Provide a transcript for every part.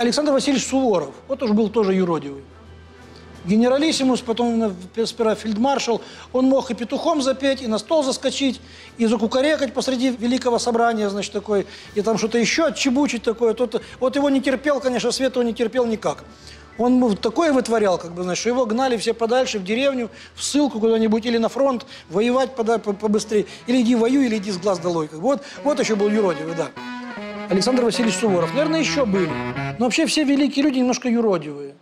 Александр Васильевич Суворов. Вот уж был тоже юродивый. Генералиссимус, потом сперва фельдмаршал, он мог и петухом запеть, и на стол заскочить, и закукарекать посреди великого собрания, значит, такой, и там что-то еще отчебучить такое. Тот, вот его не терпел, конечно, свет его не терпел никак. Он такое вытворял, как бы, значит, что его гнали все подальше в деревню, в ссылку куда-нибудь, или на фронт, воевать побыстрее. Или иди воюй, или иди с глаз долой. Вот, вот еще был юродивый, да. Александр Васильевич Суворов. Наверное, еще были. Но вообще все великие люди немножко юродивые.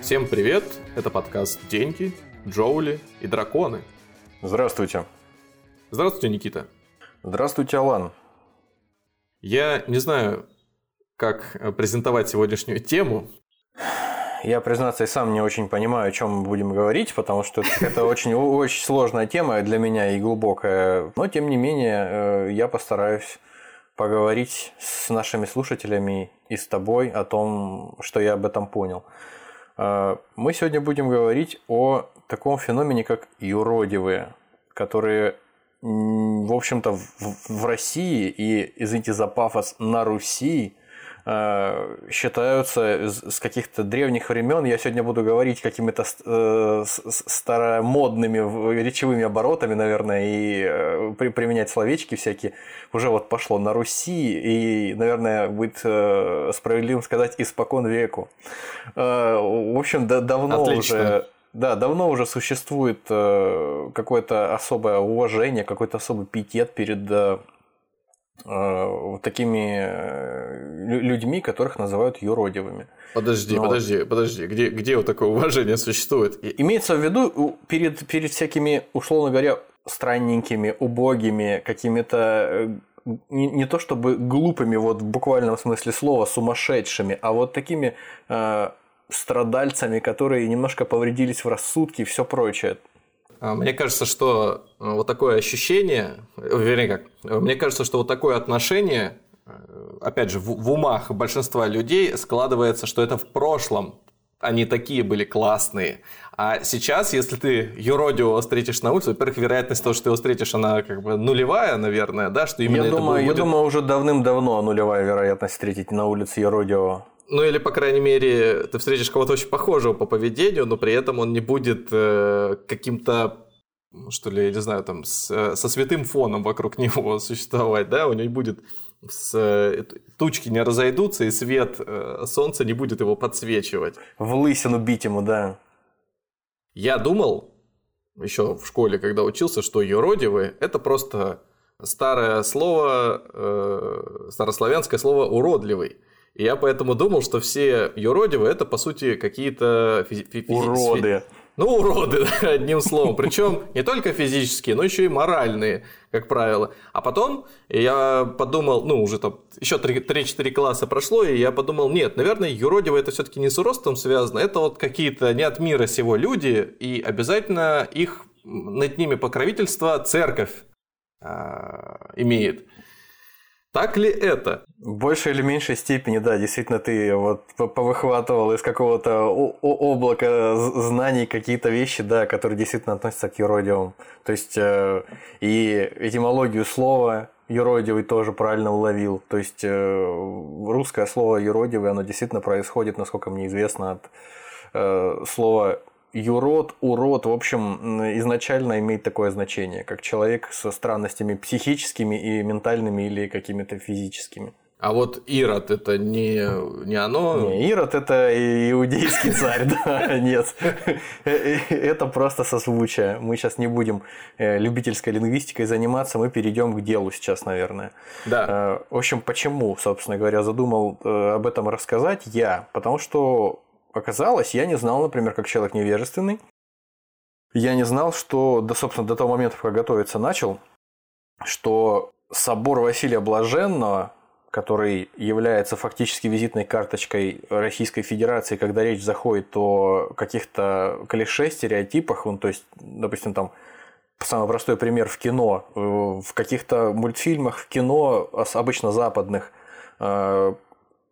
Всем привет! Это подкаст «Деньги», «Джоули» и «Драконы». Здравствуйте. Здравствуйте, Никита. Здравствуйте, Алан. Я не знаю, как презентовать сегодняшнюю тему. Я, признаться, и сам не очень понимаю, о чем мы будем говорить, потому что это очень, очень сложная тема для меня и глубокая. Но, тем не менее, э, я постараюсь поговорить с нашими слушателями и с тобой о том, что я об этом понял. А, мы сегодня будем говорить о таком феномене, как юродивые, которые, в общем-то, в России и, извините за пафос, на Руси считаются с каких-то древних времен. Я сегодня буду говорить какими-то э, старомодными речевыми оборотами, наверное, и э, применять словечки всякие. Уже вот пошло на Руси, и, наверное, будет э, справедливым сказать испокон веку. В общем, давно Отлично. уже да, давно уже существует какое-то особое уважение, какой-то особый пиетет перед Э, такими э, людьми, которых называют юродивыми. Подожди, Но... подожди, подожди, где, где вот такое уважение существует? Имеется в виду перед, перед всякими, условно говоря, странненькими, убогими, какими-то э, не, не то чтобы глупыми, вот в буквальном смысле слова, сумасшедшими, а вот такими э, страдальцами, которые немножко повредились в рассудке и все прочее. А, мне кажется, что э, вот такое ощущение, вернее как, мне кажется, что вот такое отношение, опять же, в, в умах большинства людей складывается, что это в прошлом они такие были классные. А сейчас, если ты юродио встретишь на улице, во-первых, вероятность того, что ты его встретишь, она как бы нулевая, наверное, да, что именно я это думаю, будет... Я думаю, уже давным-давно нулевая вероятность встретить на улице юродио. Ну или, по крайней мере, ты встретишь кого-то очень похожего по поведению, но при этом он не будет э, каким-то что ли, я не знаю, там, с, э, со святым фоном вокруг него существовать, да, у него не будет с, э, тучки не разойдутся, и свет э, солнца не будет его подсвечивать. В лысину бить ему, да. Я думал, еще в школе, когда учился, что юродивый – это просто старое слово, э, старославянское слово «уродливый». И я поэтому думал, что все юродивые – это, по сути, какие-то физи- физи- Уроды. Ну, уроды, одним словом. Причем не только физические, но еще и моральные, как правило. А потом я подумал, ну, уже там еще 3-4 класса прошло, и я подумал, нет, наверное, юродивые это все-таки не с ростом связано, это вот какие-то не от мира сего люди, и обязательно их над ними покровительство церковь а, имеет. Так ли это? В большей или меньшей степени, да, действительно, ты вот повыхватывал из какого-то облака знаний какие-то вещи, да, которые действительно относятся к юродивым. То есть, э, и этимологию слова юродивый тоже правильно уловил. То есть, э, русское слово юродивый, оно действительно происходит, насколько мне известно, от э, слова юрод, урод, в общем, изначально имеет такое значение, как человек со странностями психическими и ментальными или какими-то физическими. А вот Ирод это не, не оно? Не, Ирод это иудейский царь, да, нет. Это просто созвучие. Мы сейчас не будем э, любительской лингвистикой заниматься, мы перейдем к делу сейчас, наверное. Да. Э, в общем, почему, собственно говоря, задумал э, об этом рассказать я? Потому что оказалось, я не знал, например, как человек невежественный, я не знал, что, да, собственно, до того момента, пока готовиться начал, что собор Василия Блаженного, который является фактически визитной карточкой Российской Федерации, когда речь заходит о каких-то клише, стереотипах, ну, то есть, допустим, там самый простой пример в кино, э, в каких-то мультфильмах, в кино, обычно западных, э,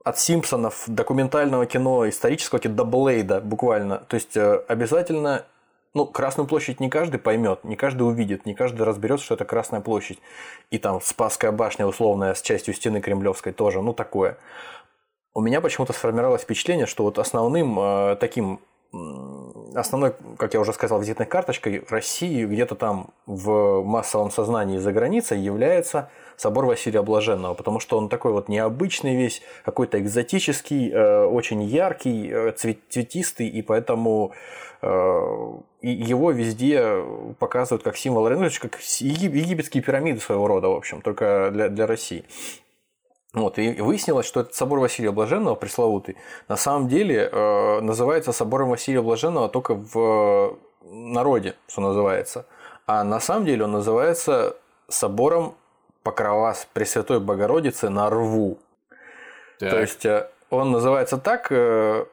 от Симпсонов, документального кино, исторического кино до Блейда буквально. То есть э, обязательно Ну, Красную площадь не каждый поймет, не каждый увидит, не каждый разберется, что это Красная площадь. И там Спасская башня условная с частью стены Кремлевской тоже, ну такое. У меня почему-то сформировалось впечатление, что вот основным э, таким основной, как я уже сказал, визитной карточкой России где-то там в массовом сознании за границей является собор Василия Блаженного, потому что он такой вот необычный весь, какой-то экзотический, э, очень яркий, э, цветистый, и поэтому э, его везде показывают как символ, ну, как египетские пирамиды своего рода, в общем, только для, для России. Вот, и выяснилось, что этот собор Василия Блаженного, пресловутый, на самом деле э, называется собором Василия Блаженного только в народе, что называется. А на самом деле он называется собором Покрова Пресвятой Богородицы на Рву. Так. То есть э, он называется так, э,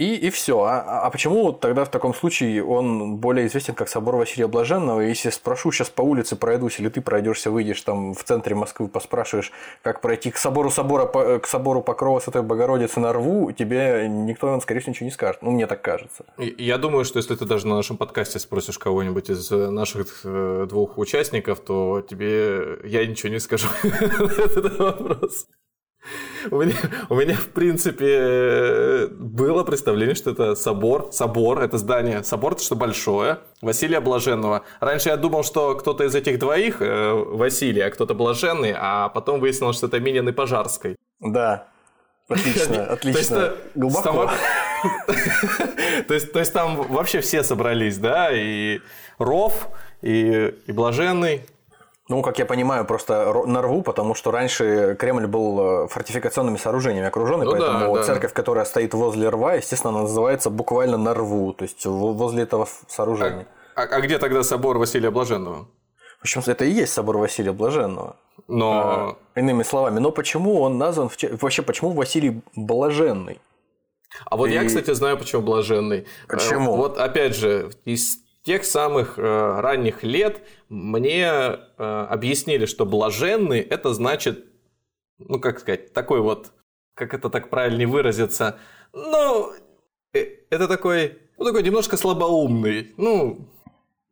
и, и все. А, а почему тогда в таком случае он более известен как собор Василия Блаженного? Если спрошу сейчас по улице пройдусь, или ты пройдешься, выйдешь там в центре Москвы, поспрашиваешь, как пройти к собору собора к собору Покрова Святой Богородицы на Рву, тебе никто, скорее всего, ничего не скажет. Ну, мне так кажется. Я думаю, что если ты даже на нашем подкасте спросишь кого-нибудь из э, наших э, двух участников, то тебе я ничего не скажу на этот вопрос. У меня, у меня, в принципе, было представление, что это собор. Собор, это здание. Собор, это что большое. Василия Блаженного. Раньше я думал, что кто-то из этих двоих, э, Василий, а кто-то Блаженный, а потом выяснилось, что это Минин и Пожарской. Да. Отлично, отлично. Глубоко. То есть, то есть там вообще все собрались, да, и Ров, и, и Блаженный, ну, как я понимаю, просто на рву, потому что раньше Кремль был э, фортификационными сооружениями окруженный, ну, поэтому да, церковь, да. которая стоит возле рва, естественно, она называется буквально на рву, то есть возле этого сооружения. А, а, а где тогда собор Василия Блаженного? В общем, это и есть собор Василия Блаженного. Но... А, иными словами, но почему он назван... Вообще, почему Василий Блаженный? А вот и... я, кстати, знаю, почему Блаженный. Почему? Вот опять же, из тех самых э, ранних лет мне э, объяснили, что блаженный это значит, ну как сказать, такой вот, как это так правильнее выразиться, ну, э, это такой, ну такой немножко слабоумный, ну,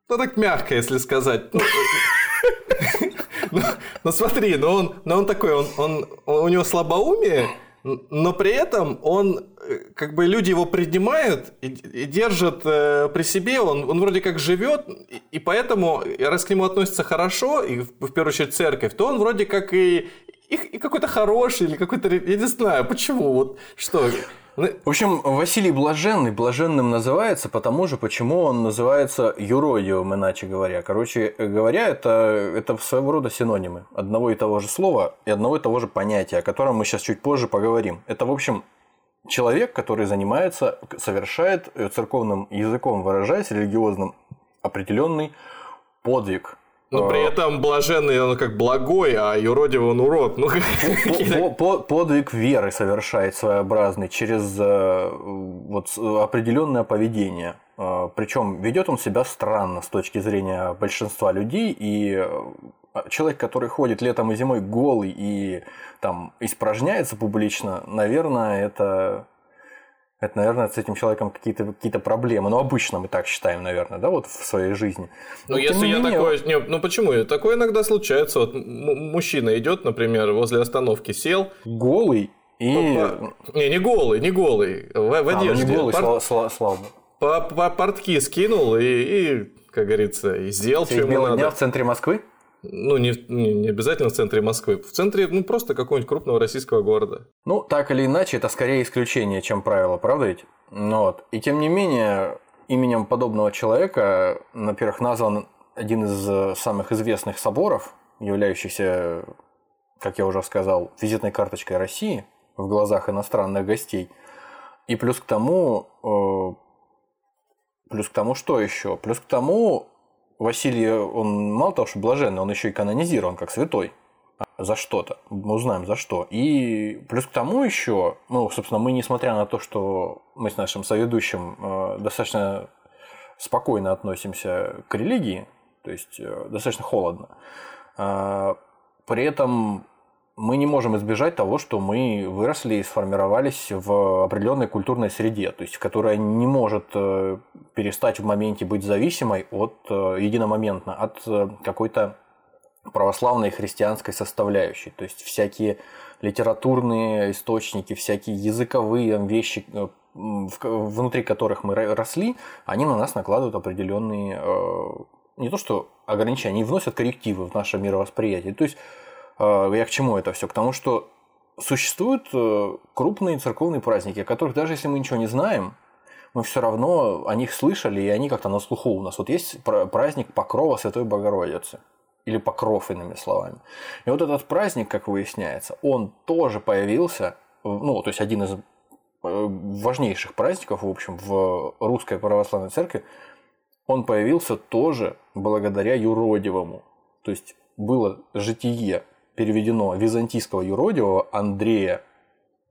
ну так мягко, если сказать. Ну, ну, ну смотри, ну он, ну он такой, он, он, у него слабоумие, но при этом он, э, как бы люди его принимают и, и держат э, при себе, он, он вроде как живет, и, и поэтому, раз к нему относятся хорошо, и в, в первую очередь церковь, то он вроде как и, и, и какой-то хороший, или какой-то, я не знаю, почему, вот что, ну, в общем, Василий Блаженный блаженным называется, потому же, почему он называется юродивым, иначе говоря. Короче говоря, это, это своего рода синонимы одного и того же слова и одного и того же понятия, о котором мы сейчас чуть позже поговорим. Это, в общем, человек, который занимается, совершает э, церковным языком, выражаясь религиозным, определенный подвиг, но при а. этом блаженный он как благой, а юродивый он урод. Ну, подвиг веры совершает своеобразный через э, вот, определенное поведение. А, Причем ведет он себя странно с точки зрения большинства людей. И э, человек, который ходит летом и зимой голый и там испражняется публично, наверное, это это, наверное, с этим человеком какие-то какие проблемы. Ну, обычно мы так считаем, наверное, да, вот в своей жизни. Ну, Но если я менее... такое... Не, ну, почему? Такое иногда случается. Вот мужчина идет, например, возле остановки сел. Голый и... Не, не голый, не голый. В, в а, ну, одежде. не голый, Пар... слава, слава. По, по портки скинул и, и, как говорится, и сделал, что ему надо. дня в центре Москвы? Ну, не, не, не обязательно в центре Москвы. В центре, ну, просто какого-нибудь крупного российского города. Ну, так или иначе, это скорее исключение, чем правило, правда ведь? Ну, вот. И тем не менее, именем подобного человека, во-первых, назван один из э, самых известных соборов, являющихся, как я уже сказал, визитной карточкой России в глазах иностранных гостей. И плюс к тому, э, плюс к тому, что еще? Плюс к тому, Василий, он мало того, что блаженный, он еще и канонизирован как святой за что-то. Мы узнаем за что. И плюс к тому еще, ну, собственно, мы, несмотря на то, что мы с нашим соведущим э, достаточно спокойно относимся к религии, то есть э, достаточно холодно, э, при этом мы не можем избежать того, что мы выросли и сформировались в определенной культурной среде, то есть которая не может э, перестать в моменте быть зависимой от э, единомоментно от э, какой-то православной христианской составляющей. То есть всякие литературные источники, всякие языковые вещи, внутри которых мы росли, они на нас накладывают определенные не то что ограничения, они вносят коррективы в наше мировосприятие. То есть я к чему это все? К тому, что существуют э, крупные церковные праздники, о которых даже если мы ничего не знаем, мы все равно о них слышали, и они как-то на слуху у нас. Вот есть праздник Покрова Святой Богородицы. Или Покров, иными словами. И вот этот праздник, как выясняется, он тоже появился, ну, то есть один из э, важнейших праздников, в общем, в русской православной церкви, он появился тоже благодаря юродивому. То есть было житие переведено византийского юродивого Андрея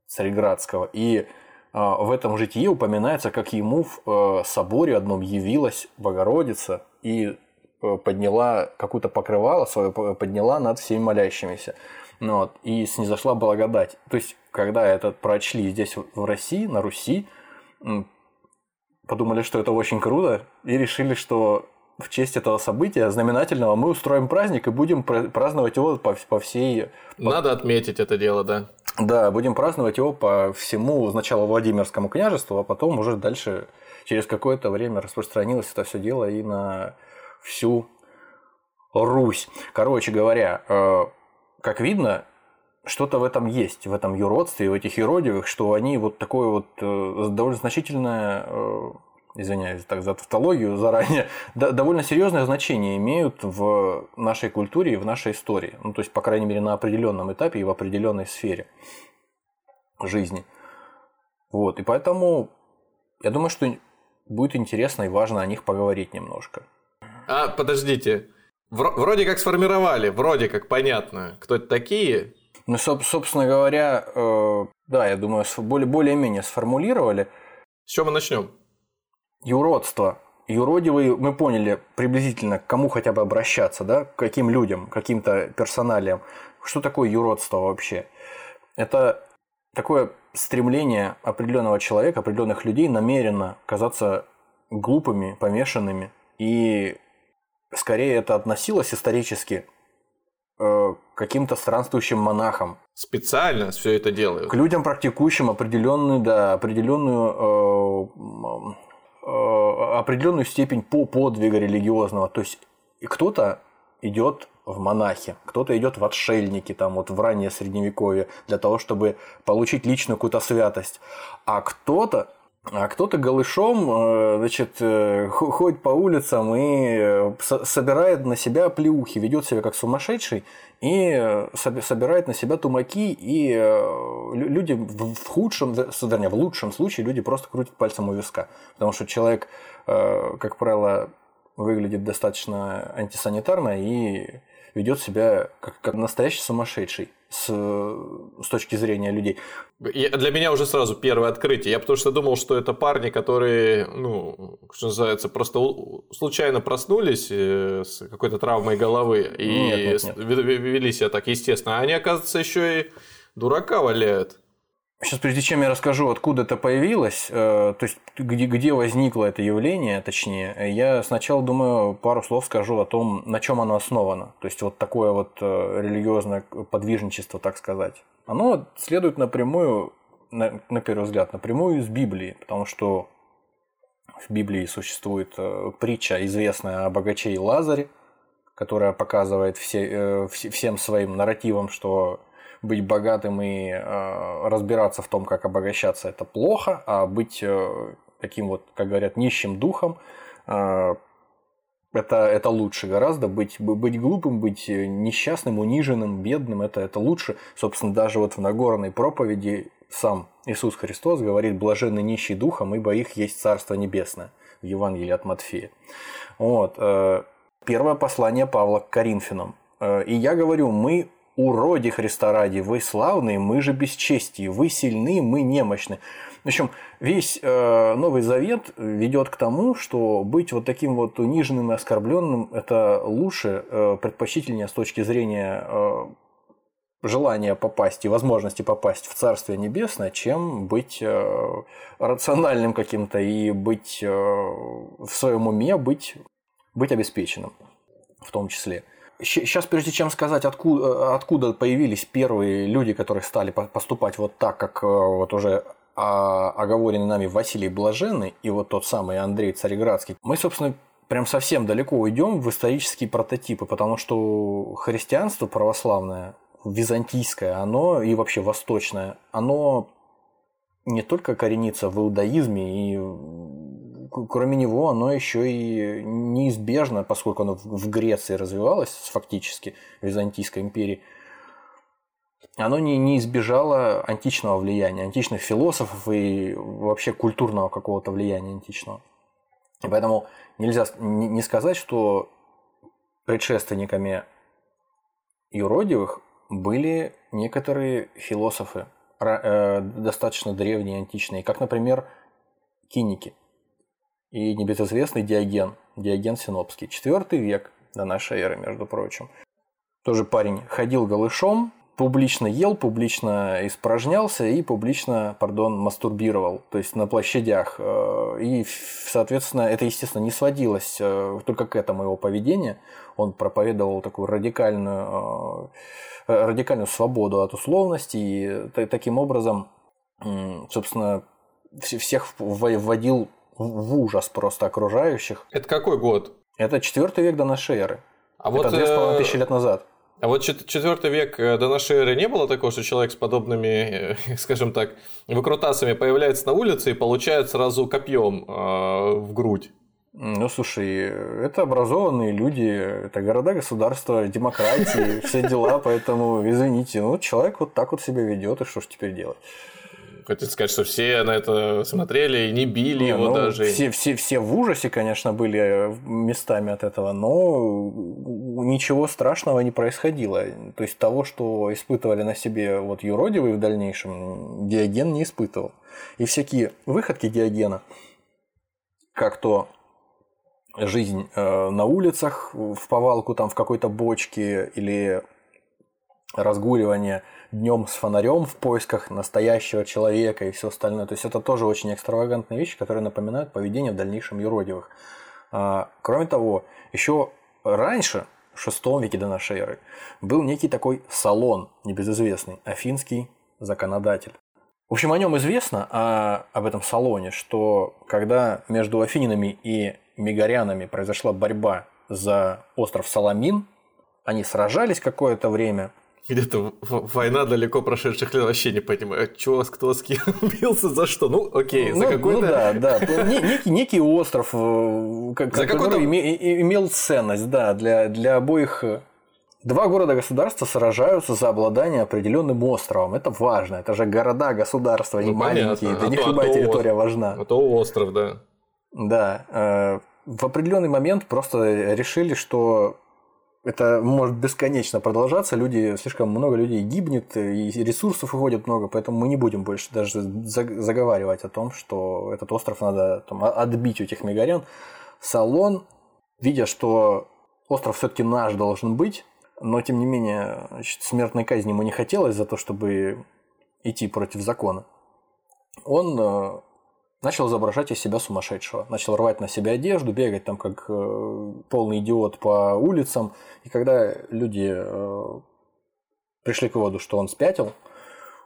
Цареградского, и а, в этом житии упоминается, как ему в э, соборе одном явилась Богородица и э, подняла какую-то покрывало свое, подняла над всеми молящимися. Ну вот, и снизошла благодать. То есть, когда это прочли здесь в России, на Руси, подумали, что это очень круто, и решили, что в честь этого события знаменательного мы устроим праздник и будем праздновать его по, по всей... Надо отметить это дело, да. Да, будем праздновать его по всему сначала Владимирскому княжеству, а потом уже дальше через какое-то время распространилось это все дело и на всю Русь. Короче говоря, э, как видно, что-то в этом есть, в этом юродстве, в этих юродивых, что они вот такое вот э, довольно значительное э, извиняюсь так за тавтологию заранее, довольно серьезное значение имеют в нашей культуре и в нашей истории. Ну, то есть, по крайней мере, на определенном этапе и в определенной сфере жизни. Вот, и поэтому я думаю, что будет интересно и важно о них поговорить немножко. А, подождите. Вроде как сформировали, вроде как понятно, кто это такие. Ну, собственно говоря, э, да, я думаю, более-менее сформулировали. С чего мы начнем? Юродство. Юродивый, мы поняли приблизительно, к кому хотя бы обращаться, да, к каким людям, каким-то персоналиям. Что такое юродство вообще? Это такое стремление определенного человека, определенных людей намеренно казаться глупыми, помешанными. И скорее это относилось исторически э, к каким-то странствующим монахам. Специально все это делают. К людям, практикующим определенную, да, определенную Э, определенную степень по подвига религиозного. То есть кто-то идет в монахи, кто-то идет в отшельники, там вот в раннее средневековье, для того, чтобы получить личную какую-то святость. А кто-то а кто-то голышом, э, значит, э, ходит по улицам и собирает на себя плюхи, ведет себя как сумасшедший и собирает на себя тумаки, и люди в худшем, вернее, в лучшем случае люди просто крутят пальцем у виска. Потому что человек, как правило, выглядит достаточно антисанитарно и ведет себя как, как настоящий сумасшедший с, с точки зрения людей. Я, для меня уже сразу первое открытие. Я потому что думал, что это парни, которые, ну, что называется, просто случайно проснулись э, с какой-то травмой головы и нет, нет, нет. вели себя так естественно. А они, оказывается, еще и дурака валяют. Сейчас, прежде чем я расскажу, откуда это появилось, э, то есть где, где возникло это явление, точнее, я сначала думаю, пару слов скажу о том, на чем оно основано. То есть вот такое вот э, религиозное подвижничество, так сказать. Оно следует напрямую, на, на первый взгляд, напрямую из Библии, потому что в Библии существует э, притча, известная о богаче и Лазаре, которая показывает все, всем своим нарративом, что быть богатым и э, разбираться в том, как обогащаться, это плохо, а быть э, таким вот, как говорят, нищим духом, э, это, это лучше гораздо. Быть, быть глупым, быть несчастным, униженным, бедным, это, это лучше. Собственно, даже вот в Нагорной проповеди сам Иисус Христос говорит «блаженны нищий духом, ибо их есть Царство Небесное» в Евангелии от Матфея. Вот. Э, первое послание Павла к Коринфянам. Э, и я говорю, мы уроди Христа ради, вы славные, мы же бесчестие, вы сильны, мы немощны. В общем, весь э, Новый Завет ведет к тому, что быть вот таким вот униженным и оскорбленным – это лучше, э, предпочтительнее с точки зрения э, желания попасть и возможности попасть в Царствие Небесное, чем быть э, рациональным каким-то и быть э, в своем уме, быть, быть обеспеченным в том числе. Сейчас, прежде чем сказать, откуда, откуда появились первые люди, которые стали поступать вот так, как э, вот уже оговоренный нами Василий Блаженный и вот тот самый Андрей Цареградский, мы, собственно, прям совсем далеко уйдем в исторические прототипы, потому что христианство православное, византийское, оно и вообще восточное, оно не только коренится в иудаизме, и кроме него оно еще и неизбежно, поскольку оно в Греции развивалось фактически, в Византийской империи, оно не, не избежало античного влияния, античных философов и вообще культурного какого-то влияния античного. Поэтому нельзя не сказать, что предшественниками юродивых были некоторые философы, э, достаточно древние, античные, как, например, киники и небезызвестный Диоген, Диоген Синопский, IV век до нашей эры, между прочим. Тоже парень ходил голышом, публично ел, публично испражнялся и публично, пардон, мастурбировал, то есть на площадях. Э, и, соответственно, это, естественно, не сводилось э, только к этому его поведению. Он проповедовал такую радикальную, э, радикальную свободу от условностей и таким образом, собственно, всех вводил в ужас просто окружающих. Это какой год? Это четвертый век до нашей эры. А это вот две с половиной тысячи лет назад. А вот четвертый век э, до нашей эры не было такого, что человек с подобными, э, скажем так, выкрутасами появляется на улице и получает сразу копьем э, в грудь? Ну, слушай, это образованные люди, это города, государства, демократии, все дела, поэтому, извините, ну, человек вот так вот себя ведет, и что ж теперь делать? Хотите сказать, что все на это смотрели и не били не, его ну, даже? Все, все, все в ужасе, конечно, были местами от этого, но ничего страшного не происходило. То есть того, что испытывали на себе вот юродивые в дальнейшем, Диоген не испытывал. И всякие выходки Диогена, как то жизнь э, на улицах в повалку там в какой-то бочке или разгуливание – днем с фонарем в поисках настоящего человека и все остальное. То есть это тоже очень экстравагантные вещи, которые напоминают поведение в дальнейшем юродивых. А, кроме того, еще раньше, в шестом веке до нашей эры, был некий такой салон, небезызвестный, афинский законодатель. В общем, о нем известно, а, об этом салоне, что когда между афининами и мегарянами произошла борьба за остров Саламин, они сражались какое-то время, где-то война далеко прошедших лет вообще не понимаю, чего кто с кем бился, за что. Ну, окей, за ну, какой-то... Ну, да, да. Некий, некий остров, э, как, за который име, имел ценность, да, для, для обоих... Э, два города-государства сражаются за обладание определенным островом. Это важно. Это же города, государства, не ну, маленькие. Для а них то, любая а территория остров, важна. А то остров, да. Да. Э, в определенный момент просто решили, что это может бесконечно продолжаться. Люди, слишком много людей гибнет, и ресурсов уходит много, поэтому мы не будем больше даже заговаривать о том, что этот остров надо там, отбить у этих мегарян. Салон, видя, что остров все-таки наш должен быть, но тем не менее значит, смертной казни ему не хотелось за то, чтобы идти против закона. Он э, начал изображать из себя сумасшедшего. Начал рвать на себя одежду, бегать там как э, полный идиот по улицам. И когда люди э, пришли к выводу, что он спятил,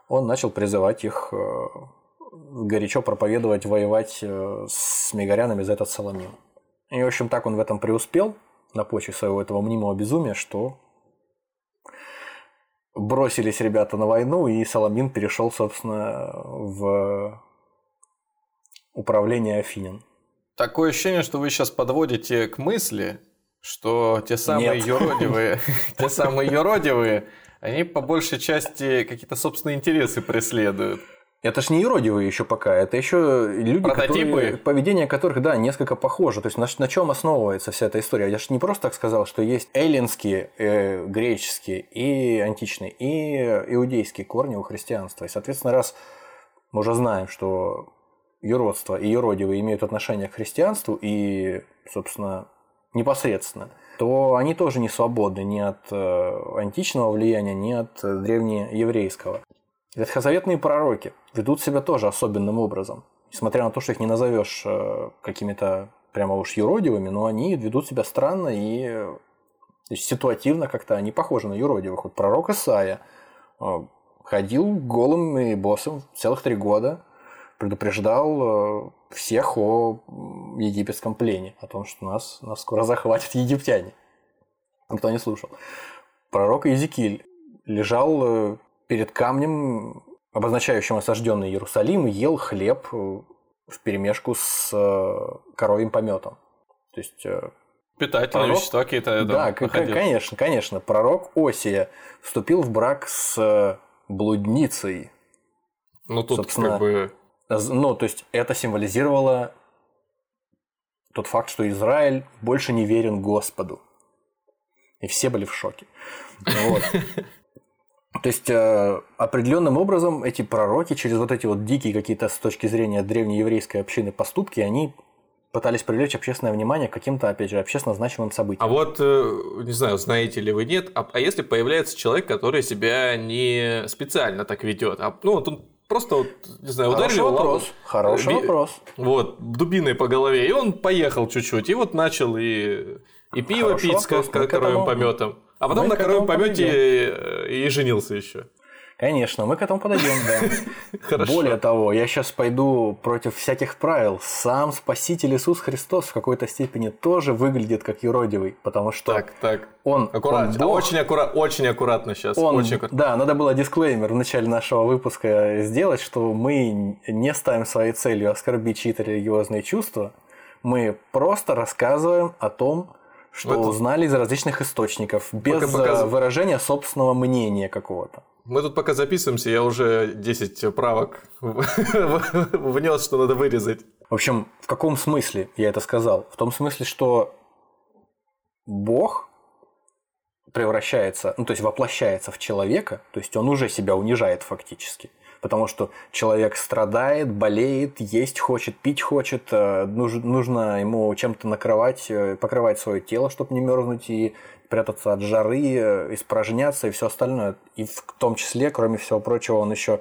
он начал призывать их э, горячо проповедовать, воевать э, с мегарянами за этот Соломин. И, в общем, так он в этом преуспел на почве своего этого мнимого безумия, что бросились ребята на войну, и Соломин перешел, собственно, в управления Афинин. Такое ощущение, что вы сейчас подводите к мысли, что те самые Нет. юродивые, те самые юродивые, они по большей части какие-то собственные интересы преследуют. Это ж не юродивые еще пока, это еще люди, которые, поведение которых, да, несколько похоже. То есть на, на чем основывается вся эта история? Я же не просто так сказал, что есть эллинские, э, греческие и античные, и иудейские корни у христианства. И, соответственно, раз мы уже знаем, что юродство и юродивые имеют отношение к христианству, и, собственно, непосредственно, то они тоже не свободны ни от э, античного влияния, ни от э, древнееврейского. Ветхозаветные пророки ведут себя тоже особенным образом. Несмотря на то, что их не назовешь э, какими-то прямо уж юродивыми, но они ведут себя странно и ситуативно как-то они похожи на юродивых. Вот пророк Исаия ходил голым и боссом целых три года, предупреждал э, всех о египетском плене, о том, что нас, нас скоро захватят египтяне. Никто не слушал. Пророк Иезекииль лежал э, перед камнем, обозначающим осажденный Иерусалим, и ел хлеб в перемешку с коровьим пометом. То есть Питательные пророк, вещества какие-то. Да, конечно, конечно. Пророк Осия вступил в брак с блудницей. Ну тут Собственно, как бы... Ну, то есть это символизировало тот факт, что Израиль больше не верен Господу. И все были в шоке. Вот. То есть э, определенным образом эти пророки через вот эти вот дикие какие-то с точки зрения древнееврейской общины поступки, они пытались привлечь общественное внимание к каким-то, опять же, общественно значимым событиям. А вот, э, не знаю, знаете ли вы, нет, а, а если появляется человек, который себя не специально так ведет, а ну, вот он просто, вот, не знаю, ударили Хороший вопрос, лапу, хороший би... вопрос. Вот, дубиной по голове, и он поехал чуть-чуть, и вот начал и, и пиво Хороший пить вопрос. с коровым пометом. А потом Мы на коровом помете и, и женился еще. Конечно, мы к этому подойдем, да. Хорошо. Более того, я сейчас пойду против всяких правил. Сам Спаситель Иисус Христос в какой-то степени тоже выглядит как юродивый, потому что так, так. он, аккуратно, он очень, аккурат, очень аккуратно сейчас. Он, очень аккуратно. Да, надо было дисклеймер в начале нашего выпуска сделать, что мы не ставим своей целью оскорбить чьи-то религиозные чувства. Мы просто рассказываем о том, что этом... узнали из различных источников, без выражения собственного мнения какого-то. Мы тут пока записываемся, я уже 10 правок внес, что надо вырезать. В общем, в каком смысле я это сказал? В том смысле, что Бог превращается, ну то есть воплощается в человека, то есть он уже себя унижает фактически. Потому что человек страдает, болеет, есть хочет, пить хочет, э, нужно ему чем-то накрывать, э, покрывать свое тело, чтобы не мерзнуть и прятаться от жары, э, испражняться и все остальное. И в том числе, кроме всего прочего, он еще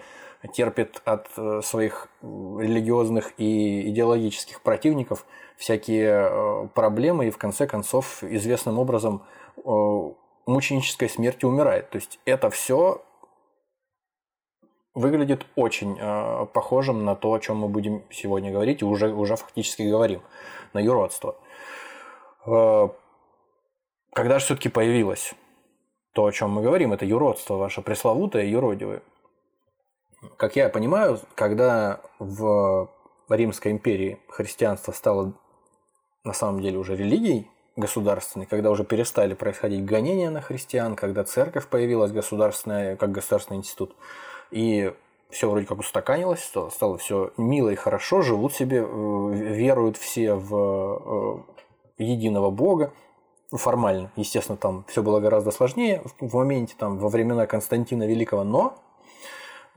терпит от своих религиозных и идеологических противников всякие проблемы и в конце концов известным образом мученической смертью умирает. То есть это все выглядит очень похожим на то, о чем мы будем сегодня говорить, и уже, уже фактически говорим, на юродство. Когда же все-таки появилось то, о чем мы говорим, это юродство ваше пресловутое юродивое. Как я понимаю, когда в Римской империи христианство стало на самом деле уже религией государственной, когда уже перестали происходить гонения на христиан, когда церковь появилась государственная, как государственный институт, и все вроде как устаканилось, стало, стало все мило и хорошо, живут себе, э, веруют все в э, единого Бога, ну, формально, естественно, там все было гораздо сложнее в моменте, там, во времена Константина Великого, но,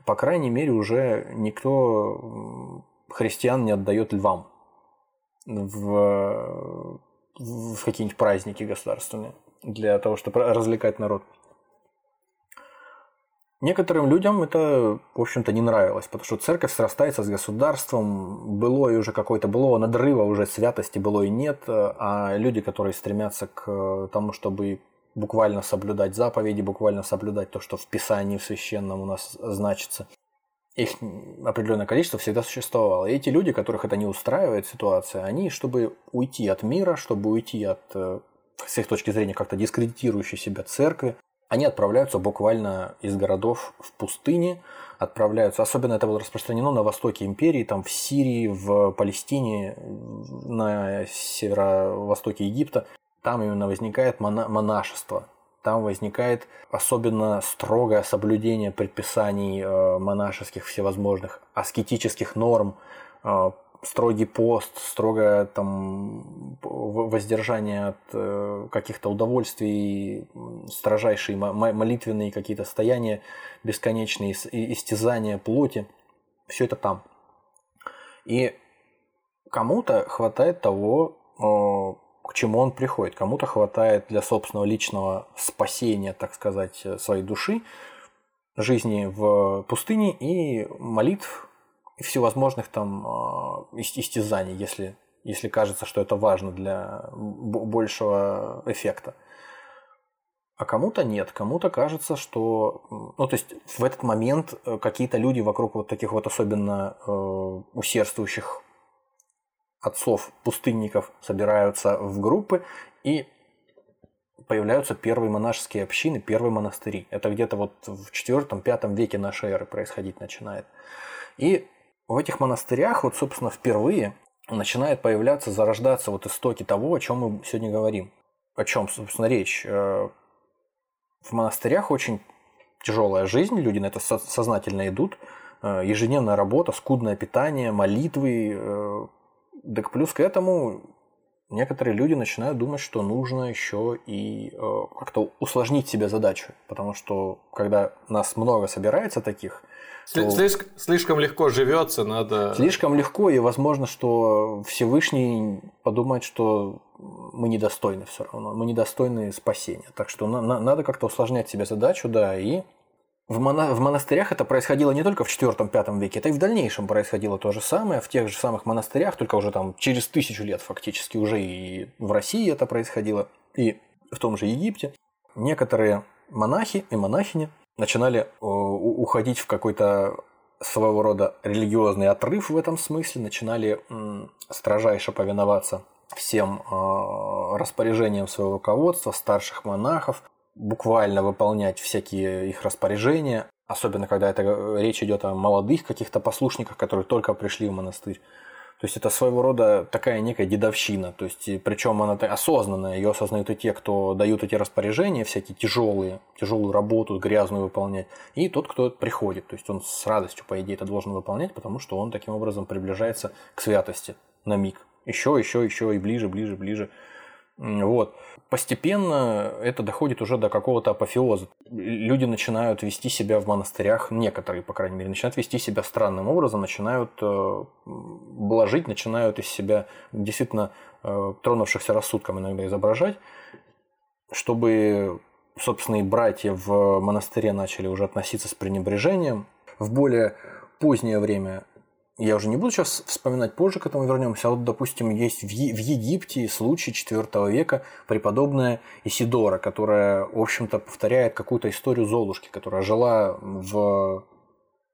по крайней мере, уже никто христиан не отдает львам в, в какие-нибудь праздники государственные для того, чтобы развлекать народ. Некоторым людям это, в общем-то, не нравилось, потому что церковь срастается с государством, было и уже какое-то было надрыва, уже святости было и нет, а люди, которые стремятся к тому, чтобы буквально соблюдать заповеди, буквально соблюдать то, что в Писании, в священном у нас значится, их определенное количество всегда существовало. И эти люди, которых это не устраивает ситуация, они, чтобы уйти от мира, чтобы уйти от э, с их точки зрения как-то дискредитирующей себя церкви, они отправляются буквально из городов в пустыне, отправляются, особенно это было распространено на востоке империи, там в Сирии, в Палестине, на северо-востоке Египта. Там именно возникает монашество. Там возникает особенно строгое соблюдение предписаний э, монашеских всевозможных, аскетических норм, э, строгий пост, строгое там воздержание от э, каких-то удовольствий, строжайшие молитвенные какие-то состояния, бесконечные истязания плоти. Все это там. И кому-то хватает того, к чему он приходит. Кому-то хватает для собственного личного спасения, так сказать, э, своей души, жизни в пустыне и молитв всевозможных там э, истязаний, если, если кажется, что это важно для большего эффекта. А кому-то нет, кому-то кажется, что, ну, то есть в этот момент э, какие-то люди вокруг вот таких вот особенно э, усердствующих отцов пустынников собираются в группы и появляются первые монашеские общины, первые монастыри. Это где-то вот в четвертом-пятом веке нашей эры происходить начинает. И в этих монастырях вот, собственно, впервые начинает появляться, зарождаться вот истоки того, о чем мы сегодня говорим. О чем, собственно, речь. Э, в монастырях очень тяжелая жизнь, люди на это сознательно идут, э, ежедневная работа, скудное питание, молитвы. Э, так плюс к этому некоторые люди начинают думать, что нужно еще и как-то усложнить себе задачу, потому что когда нас много собирается таких, Слишком, слишком легко живется, надо... Слишком легко, и возможно, что Всевышний подумает, что мы недостойны все равно, мы недостойны спасения. Так что на, на, надо как-то усложнять себе задачу, да, и в, моно, в монастырях это происходило не только в IV-V веке, это и в дальнейшем происходило то же самое, в тех же самых монастырях, только уже там через тысячу лет фактически уже и в России это происходило, и в том же Египте. Некоторые монахи и монахини начинали э, уходить в какой-то своего рода религиозный отрыв в этом смысле, начинали строжайше повиноваться всем э, распоряжениям своего руководства, старших монахов, буквально выполнять всякие их распоряжения, особенно когда это э, речь идет о молодых каких-то послушниках, которые только пришли в монастырь. То есть это своего рода такая некая дедовщина. То есть, причем она осознанная, ее осознают и те, кто дают эти распоряжения, всякие тяжелые, тяжелую работу, грязную выполнять, и тот, кто приходит. То есть он с радостью, по идее, это должен выполнять, потому что он таким образом приближается к святости на миг. Еще, еще, еще и ближе, ближе, ближе. Вот. Постепенно это доходит уже до какого-то апофеоза. Люди начинают вести себя в монастырях, некоторые, по крайней мере, начинают вести себя странным образом, начинают э, блажить, начинают из себя действительно э, тронувшихся рассудком иногда изображать, чтобы собственные братья в монастыре начали уже относиться с пренебрежением. В более позднее время я уже не буду сейчас вспоминать, позже к этому вернемся. А вот, допустим, есть в, в Египте случай IV века преподобная Исидора, которая, в общем-то, повторяет какую-то историю Золушки, которая жила в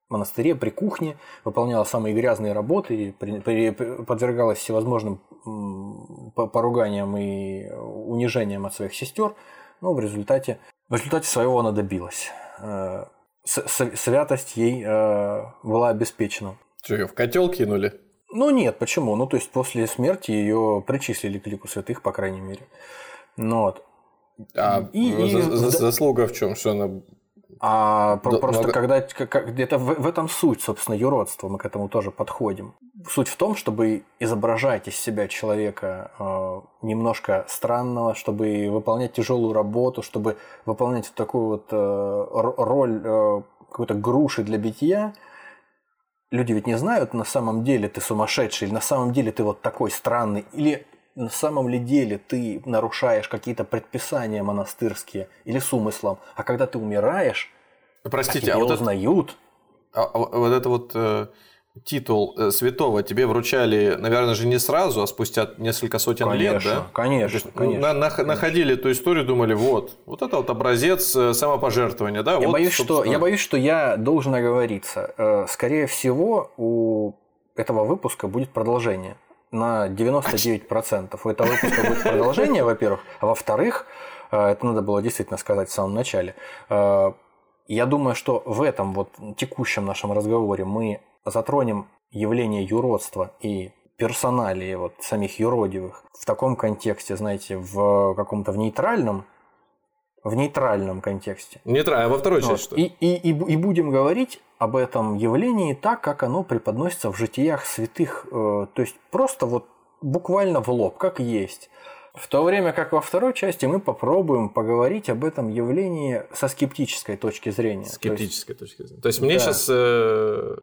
монастыре при кухне, выполняла самые грязные работы, и при, при, подвергалась всевозможным поруганиям и унижениям от своих сестер, но в результате, в результате своего она добилась. Э, святость ей э, была обеспечена. Что, ее в котел кинули? Ну нет, почему? Ну, то есть после смерти ее причислили к лику святых, по крайней мере. Ну, вот. А и, и... заслуга в чем? Что она а да, просто много... когда где-то в, в этом суть, собственно, юродства, мы к этому тоже подходим. Суть в том, чтобы изображать из себя человека э, немножко странного, чтобы выполнять тяжелую работу, чтобы выполнять такую вот э, роль э, какой-то груши для битья, люди ведь не знают, на самом деле ты сумасшедший, или на самом деле ты вот такой странный, или на самом ли деле ты нарушаешь какие-то предписания монастырские или с умыслом, а когда ты умираешь, Простите, а, а вот узнают. Это, а, вот это вот э, титул э, святого тебе вручали, наверное, же не сразу, а спустя несколько сотен конечно, лет, да? Конечно, есть, конечно, на, на, Находили эту историю, думали, вот, вот это вот образец э, самопожертвования, да? Я, вот, боюсь, что, я боюсь, что я должен оговориться. Э, скорее всего, у этого выпуска будет продолжение. На 99% у этого выпуска будет продолжение, во-первых. А во-вторых, это надо было действительно сказать в самом начале. Я думаю, что в этом вот текущем нашем разговоре мы затронем явление юродства и персоналии вот самих юродивых в таком контексте, знаете, в каком-то в нейтральном, в нейтральном контексте. Нейтрально, а во второй части вот. что? И, и, и, и будем говорить об этом явлении так, как оно преподносится в житиях святых, э, то есть просто вот буквально в лоб, как есть. В то время как во второй части мы попробуем поговорить об этом явлении со скептической точки зрения. Скептической то есть, точки зрения. То есть мне да. сейчас э,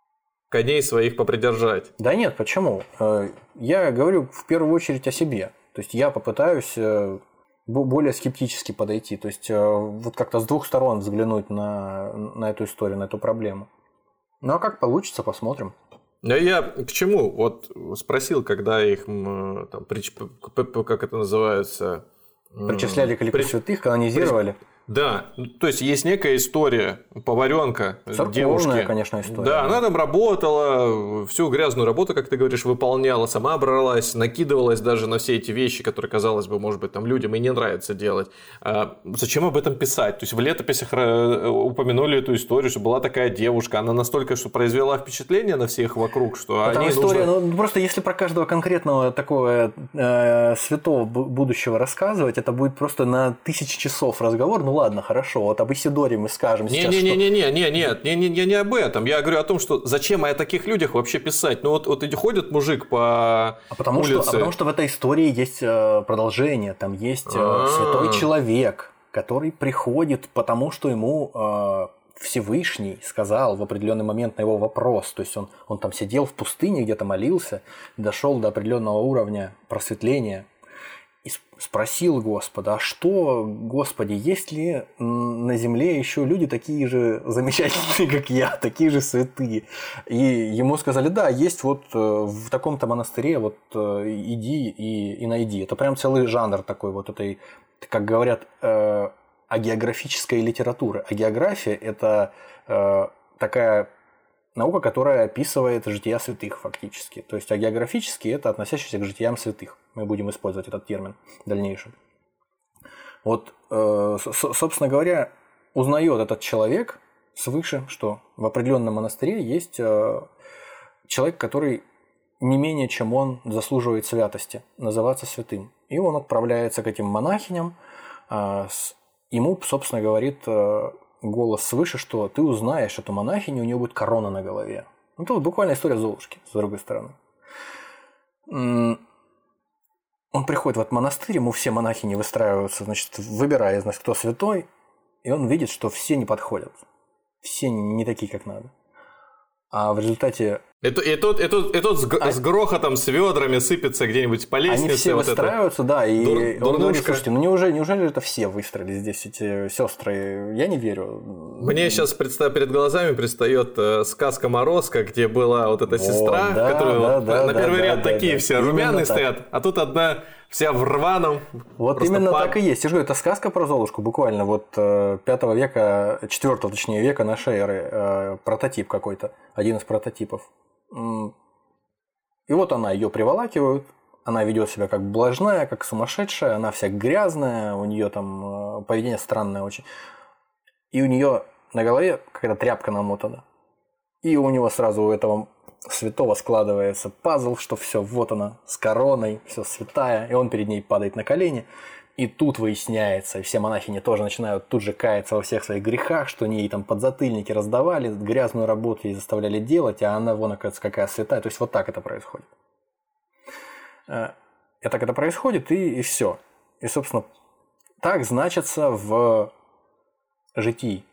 коней своих попридержать. Да нет, почему? Э, я говорю в первую очередь о себе. То есть я попытаюсь э, бо- более скептически подойти, то есть э, вот как-то с двух сторон взглянуть на, на эту историю, на эту проблему. Ну а как получится, посмотрим. Я к чему? Вот спросил, когда их, там, прич- как это называется? Причисляли к лику при- святых, канонизировали. Да, ну, то есть есть некая история, поваренка, Церковная, девушки. конечно, история. Да, она там работала, всю грязную работу, как ты говоришь, выполняла, сама бралась, накидывалась даже на все эти вещи, которые, казалось бы, может быть, там людям и не нравится делать. А зачем об этом писать? То есть в летописях э, упомянули эту историю, что была такая девушка, она настолько что произвела впечатление на всех вокруг, что А там они история, нужно- ну просто если про каждого конкретного такого э, святого бу- будущего рассказывать, это будет просто на тысячи часов разговор. Ну ладно, хорошо, вот об Исидоре мы скажем сейчас, что- Не-не-не-не, не, нет, не, не, не, не об этом. Я говорю о том, что зачем о таких людях вообще писать. Ну вот, вот ходит мужик по А потому, что, улице. а потому что в этой истории есть э, продолжение, там есть э, А. святой человек, который приходит, потому что ему э, Всевышний сказал в определенный момент на его вопрос. То есть он, он там сидел в пустыне, где-то молился, дошел до определенного уровня просветления и спросил Господа, а что, Господи, есть ли на земле еще люди такие же замечательные, как я, такие же святые? И ему сказали, да, есть вот э, в таком-то монастыре, вот э, иди и, и найди. Это прям целый жанр такой вот этой, как говорят, э, агеографической литературы. А география – это э, такая наука, которая описывает жития святых фактически. То есть агеографически это относящийся к житиям святых. Мы будем использовать этот термин в дальнейшем. Вот, э, собственно говоря, узнает этот человек свыше, что в определенном монастыре есть э, человек, который не менее, чем он, заслуживает святости, называться святым. И он отправляется к этим монахиням, а, с- ему, собственно, говорит э, голос свыше, что ты узнаешь эту монахиню, у нее будет корона на голове. Ну, это вот буквально история Золушки, с другой стороны. Он приходит в этот монастырь, ему все монахини выстраиваются, значит, выбирая, значит, кто святой, и он видит, что все не подходят. Все не такие, как надо. А в результате И, то- и тот, и тот, и тот с, А- с грохотом, с ведрами сыпется где-нибудь по лестнице. Они все вот это. выстраиваются, да, и Дур- он говорит, дурнушка. слушайте, ну неужели, неужели это все выстроились здесь, эти сестры? Я не верю. Мне сейчас предста- перед глазами предстает э, сказка Морозко, где была вот эта Вот, сестра, да, которая да, да, на да, первый да, ряд да, такие да. все Именно румяные так. стоят, а тут одна вся в рваном. Вот именно пад- так и есть. Я же говорю, это сказка про Золушку, буквально вот э, пятого века, четвертого, точнее, века нашей эры, э, прототип какой-то, один из прототипов. И вот она, ее приволакивают, она ведет себя как блажная, как сумасшедшая, она вся грязная, у нее там э, поведение странное очень. И у нее на голове какая-то тряпка намотана. И у него сразу у этого святого складывается пазл, что все, вот она, с короной, все святая, и он перед ней падает на колени. И тут выясняется, и все монахини тоже начинают тут же каяться во всех своих грехах, что они ей там подзатыльники раздавали, грязную работу ей заставляли делать, а она, вон, оказывается, какая святая. То есть вот так это происходит. Э, И так это происходит, и, и все. И, собственно, так значится в житии.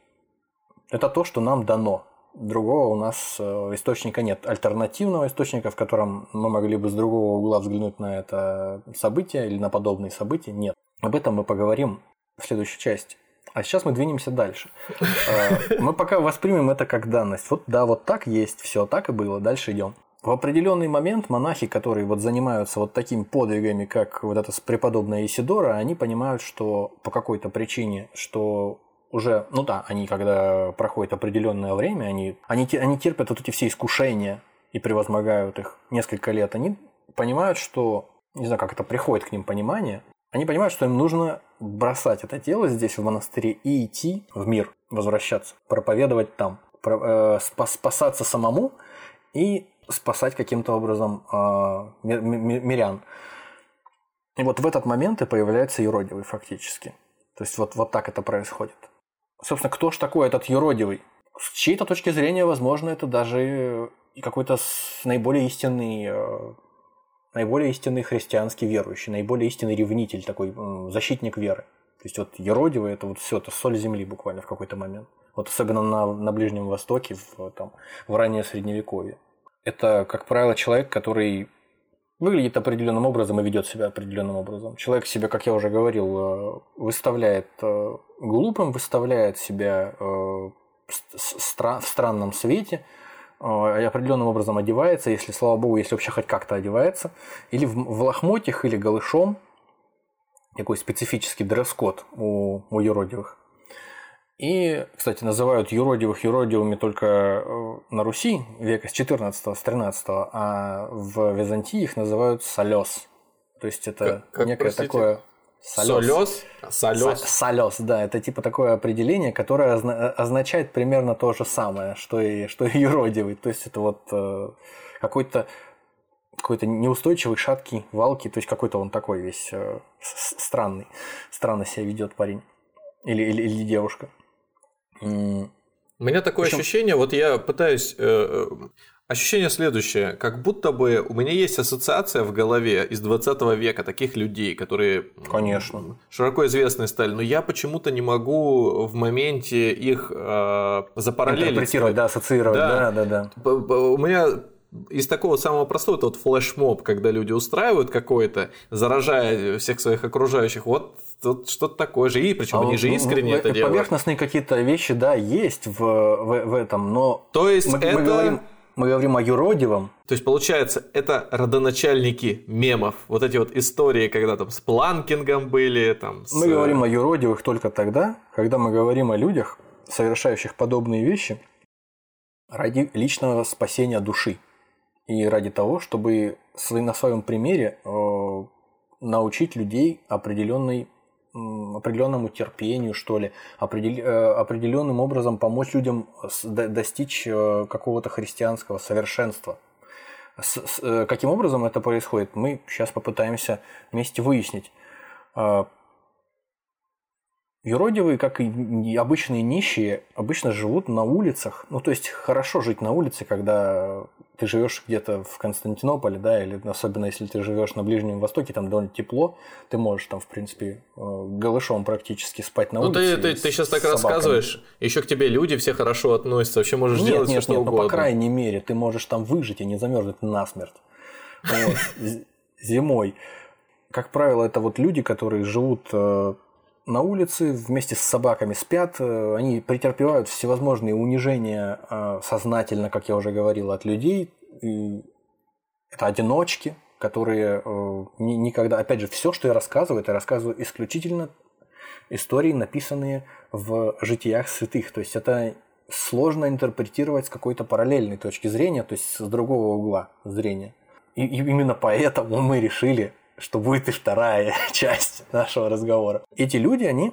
Это то, что нам дано. Другого у нас э, источника нет. Альтернативного источника, в котором мы могли бы с другого угла взглянуть на это событие или на подобные события, нет. Об этом мы поговорим в следующей части. А сейчас мы двинемся дальше. Э, Мы пока воспримем это как данность. Вот да, вот так есть, все так и было. Дальше идем. В определенный момент монахи, которые вот занимаются вот такими подвигами, как вот это с преподобная Исидора, они понимают, что по какой-то причине, что уже, ну да, они когда проходит определенное время, они, они, они терпят вот эти все искушения и превозмогают их несколько лет, они понимают, что, не знаю, как это приходит к ним понимание, они понимают, что им нужно бросать это тело здесь, в монастыре, и идти в мир, возвращаться, проповедовать там, э, спас- спасаться самому и спасать каким-то образом ми- мирян. И вот в этот момент и появляется юродивый фактически. То есть вот, вот так это происходит. Собственно, кто ж такой этот юродивый? С чьей-то точки зрения, возможно, это даже какой-то наиболее истинный, э, наиболее истинный христианский верующий, наиболее истинный ревнитель, такой защитник веры. То есть вот юродивый это вот все, это соль земли буквально в какой-то момент. Вот особенно на, на Ближнем Востоке, в, там, в раннее Средневековье. Это, как правило, человек, который выглядит определенным образом и ведет себя определенным образом. Человек себя, как я уже говорил, э, выставляет э, глупым, выставляет себя э, в странном свете, определенным образом одевается, если, слава богу, если вообще хоть как-то одевается, или в, в лохмотьях, или голышом, такой специфический дресс-код у, у юродивых. И, кстати, называют юродивых юродивыми только э, на Руси века с 14 с 13 а в Византии их называют солёс. То есть это как, как, некое простите? такое... Солёс? Солёс? Солёс, да. Это типа такое определение, которое означает примерно то же самое, что и, что и юродивый. То есть это вот э, какой-то какой-то неустойчивый, шаткий, валкий, то есть какой-то он такой весь э, странный, странно себя ведет парень или, или, или девушка. У меня такое Причем... ощущение, вот я пытаюсь... Э, э, ощущение следующее, как будто бы у меня есть ассоциация в голове из 20 века таких людей, которые Конечно. широко известные стали, но я почему-то не могу в моменте их э, запараллелить. Интерпретировать, да, ассоциировать, да, да, да. да. У меня из такого самого простого, это вот флешмоб, когда люди устраивают какой-то, заражая всех своих окружающих, вот тут что-то такое же, и причем а они же искренне в, это делают. Поверхностные какие-то вещи, да, есть в, в, в этом, но То есть мы, это... мы, говорим, мы говорим о юродивом. То есть, получается, это родоначальники мемов. Вот эти вот истории, когда там с планкингом были. Там, с... Мы говорим о юродивых только тогда, когда мы говорим о людях, совершающих подобные вещи ради личного спасения души и ради того, чтобы на своем примере э, научить людей определенной определенному терпению, что ли, э, определенным образом помочь людям достичь э, какого-то христианского совершенства. С, с, каким образом это происходит, мы сейчас попытаемся вместе выяснить. Юродивые, как и обычные нищие, обычно живут на улицах. Ну, то есть хорошо жить на улице, когда ты живешь где-то в Константинополе, да, или особенно если ты живешь на Ближнем Востоке, там довольно тепло, ты можешь там, в принципе, э, голышом практически спать на ну, улице. Ну, ты, ты, ты сейчас так собаками. рассказываешь, еще к тебе люди все хорошо относятся, вообще можешь нет, делать нет, все, что нет, угодно. Ну, по крайней мере, ты можешь там выжить и не замерзнуть насмерть. Зимой. Как правило, это вот люди, которые живут э, на улице вместе с собаками спят, э, они претерпевают всевозможные унижения э, сознательно, как я уже говорил, от людей. И это одиночки, которые э, никогда, опять же, все, что я рассказываю, это я рассказываю исключительно истории, написанные в житиях святых. То есть это сложно интерпретировать с какой-то параллельной точки зрения, то есть с другого угла зрения. И именно поэтому мы решили что будет и вторая часть нашего разговора. Эти люди, они,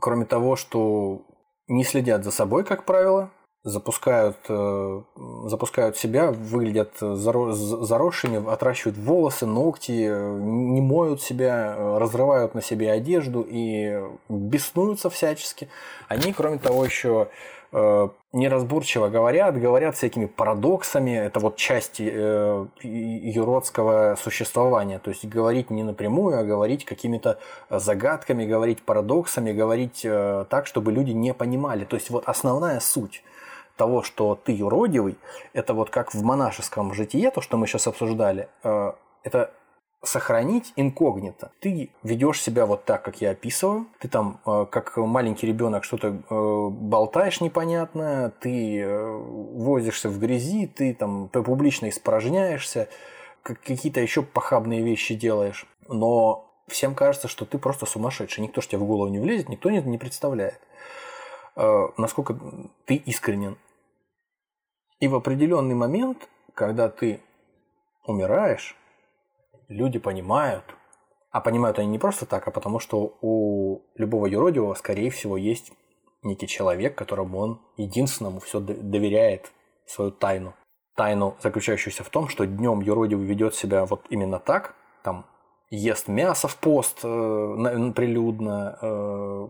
кроме того, что не следят за собой, как правило, запускают, э, запускают себя, выглядят заросшими, отращивают волосы, ногти, не моют себя, разрывают на себе одежду и беснуются всячески. Они, кроме того, еще Э, неразборчиво говорят, говорят всякими парадоксами. Это вот часть э, юродского существования. То есть говорить не напрямую, а говорить какими-то загадками, говорить парадоксами, говорить э, так, чтобы люди не понимали. То есть вот основная суть того, что ты юродивый, это вот как в монашеском житие, то, что мы сейчас обсуждали, это сохранить инкогнито. Ты ведешь себя вот так, как я описываю. Ты там, э, как маленький ребенок, что-то э, болтаешь непонятное, ты э, возишься в грязи, ты там публично испражняешься, какие-то еще похабные вещи делаешь. Но всем кажется, что ты просто сумасшедший. Никто ж тебе в голову не влезет, никто не представляет, насколько ты искренен. И в определенный момент, когда ты умираешь, люди понимают, а понимают они не просто так, а потому что у любого юродивого, скорее всего, есть некий человек, которому он единственному все доверяет свою тайну. Тайну, заключающуюся в том, что днем юродивый ведет себя вот именно так, там ест мясо в пост э, прилюдно, э,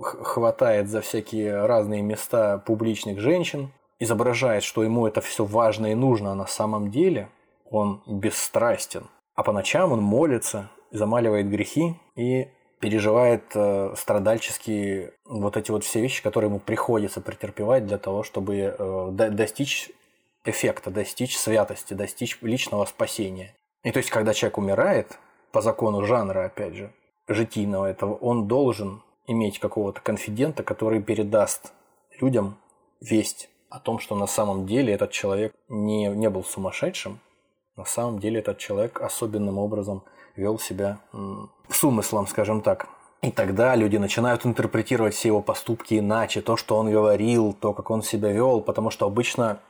хватает за всякие разные места публичных женщин, изображает, что ему это все важно и нужно, а на самом деле он бесстрастен. А по ночам он молится, замаливает грехи и переживает э, страдальческие вот эти вот все вещи, которые ему приходится претерпевать для того, чтобы э, достичь эффекта, достичь святости, достичь личного спасения. И то есть, когда человек умирает, по закону жанра, опять же, житийного этого, он должен иметь какого-то конфидента, который передаст людям весть о том, что на самом деле этот человек не, не был сумасшедшим, на самом деле этот человек особенным образом вел себя с умыслом, скажем так. И тогда люди начинают интерпретировать все его поступки иначе, то, что он говорил, то, как он себя вел, потому что обычно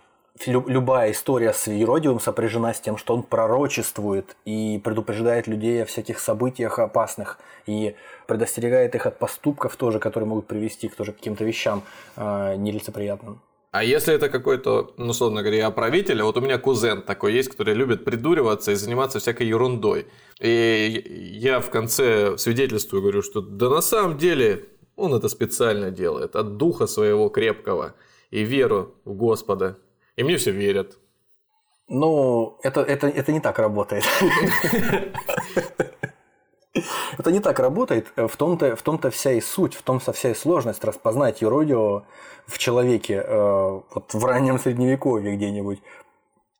лю- любая история с Еродивым сопряжена с тем, что он пророчествует и предупреждает людей о всяких событиях опасных и предостерегает их от поступков тоже, которые могут привести к тоже каким-то вещам э, нелицеприятным. А если это какой-то, ну, условно говоря, правитель, а вот у меня кузен такой есть, который любит придуриваться и заниматься всякой ерундой. И я в конце свидетельствую, говорю, что да на самом деле он это специально делает, от духа своего крепкого и веру в Господа. И мне все верят. Ну, это, это, это не так работает. Это не так работает. В том-то, в том-то вся и суть, в том-то вся и сложность распознать юродивого в человеке э, вот в раннем средневековье где-нибудь.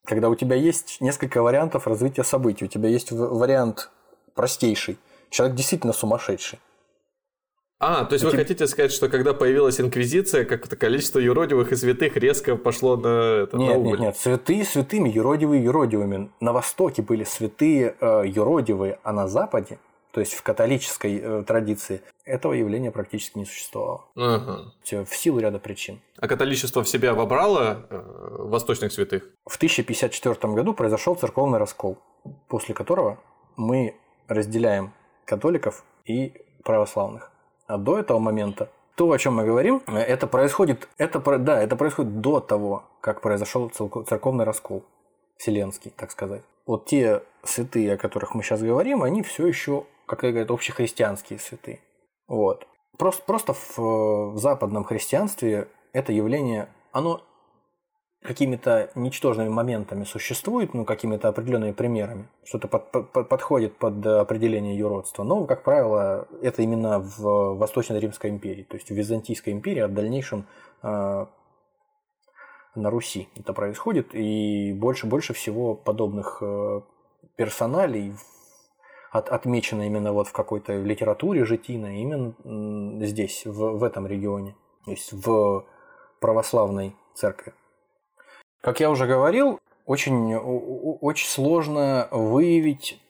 Когда у тебя есть несколько вариантов развития событий. У тебя есть вариант простейший. Человек действительно сумасшедший. А, то есть вы Таким- хотите сказать, что когда появилась инквизиция, как-то количество юродивых и святых резко пошло на, это, на Нет, убыль? нет, нет. Святые святыми, юродивые юродивыми. На Востоке были святые э, юродивые, а на Западе, то есть в католической э, традиции, этого явления практически не существовало. Всё В силу ряда причин. А католичество в себя вобрало э, восточных святых? В 1054 году произошел церковный раскол, после которого мы разделяем католиков и православных. А до этого момента то, о чем мы говорим, это происходит, это, да, это происходит до того, как произошел церковный раскол, вселенский, так сказать. Вот те святые, о которых мы сейчас говорим, они все еще, как говорят, общехристианские святые. Вот. Просто, просто в, в западном христианстве это явление, оно какими-то ничтожными моментами существует, ну, какими-то определенными примерами, что-то под- под- под- подходит под определение юродства. Но, как правило, это именно в Восточной Римской империи, то есть в Византийской империи, а в дальнейшем э, на Руси это происходит, и больше, больше всего подобных э, персоналей от, отмечено именно вот в какой-то литературе житийной, именно здесь, в, в этом регионе, то есть в православной церкви. Как я уже говорил, очень, очень сложно выявить,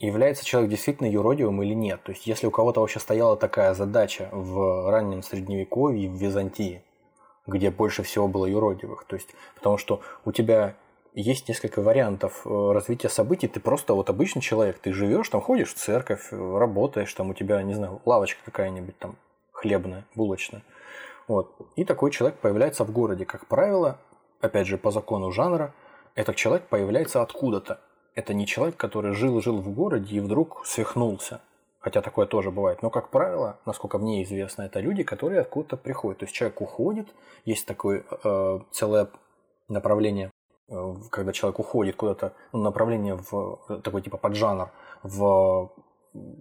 является человек действительно юродивым или нет. То есть, если у кого-то вообще стояла такая задача в раннем средневековье, в Византии, где больше всего было юродивых. То есть, потому что у тебя есть несколько вариантов э, развития событий. Ты просто вот обычный человек, ты живешь, там ходишь в церковь, э, работаешь, там у тебя, не знаю, лавочка какая-нибудь там хлебная, булочная. Вот. И такой человек появляется в городе. Как правило, опять же, по закону жанра, этот человек появляется откуда-то. Это не человек, который жил-жил в городе и вдруг свихнулся. Хотя такое тоже бывает. Но, как правило, насколько мне известно, это люди, которые откуда-то приходят. То есть человек уходит, есть такое э, целое направление, когда человек уходит куда-то, ну, направление в э, такой типа поджанр в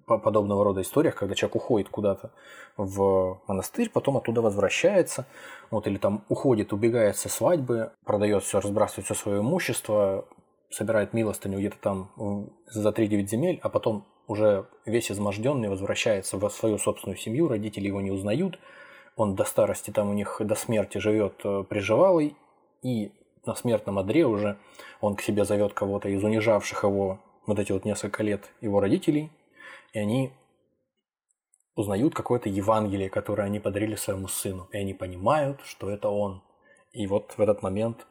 по- подобного рода историях, когда человек уходит куда-то в монастырь, потом оттуда возвращается, вот, или там уходит, убегает со свадьбы, продает все, разбрасывает все свое имущество, собирает милостыню где-то там за 3-9 земель, а потом уже весь изможденный возвращается в свою собственную семью, родители его не узнают, он до старости там у них до смерти живет э, приживалый, и на смертном одре уже он к себе зовет кого-то из унижавших его вот эти вот несколько лет его родителей, и они узнают какое-то Евангелие, которое они подарили своему сыну, и они понимают, что это он. И вот в этот момент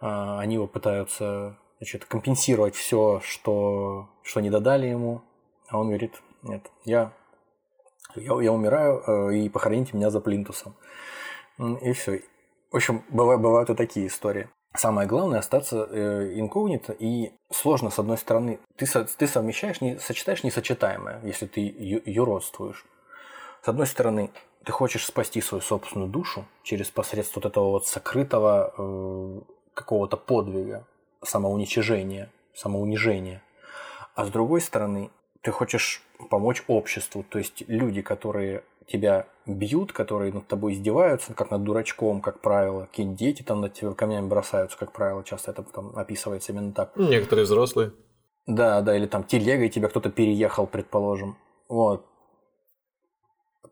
а, они его пытаются значит, компенсировать все, что, что не додали ему, а он говорит, нет, я, я, я умираю, э, и похороните меня за плинтусом. И все. В общем, бывают, бывают и такие истории. Самое главное остаться э, и сложно, с одной стороны, ты, со- ты совмещаешь, не, сочетаешь несочетаемое, если ты юродствуешь. С одной стороны, ты хочешь спасти свою собственную душу через посредство вот этого вот сокрытого э, какого-то подвига, самоуничижения, самоунижения. А с другой стороны, ты хочешь помочь обществу, то есть люди, которые тебя бьют, которые над тобой издеваются, как над дурачком, как правило, какие-нибудь дети там над тебя камнями бросаются, как правило, часто это там описывается именно так. Некоторые взрослые. Да, да, или там телегой тебя кто-то переехал, предположим. Вот.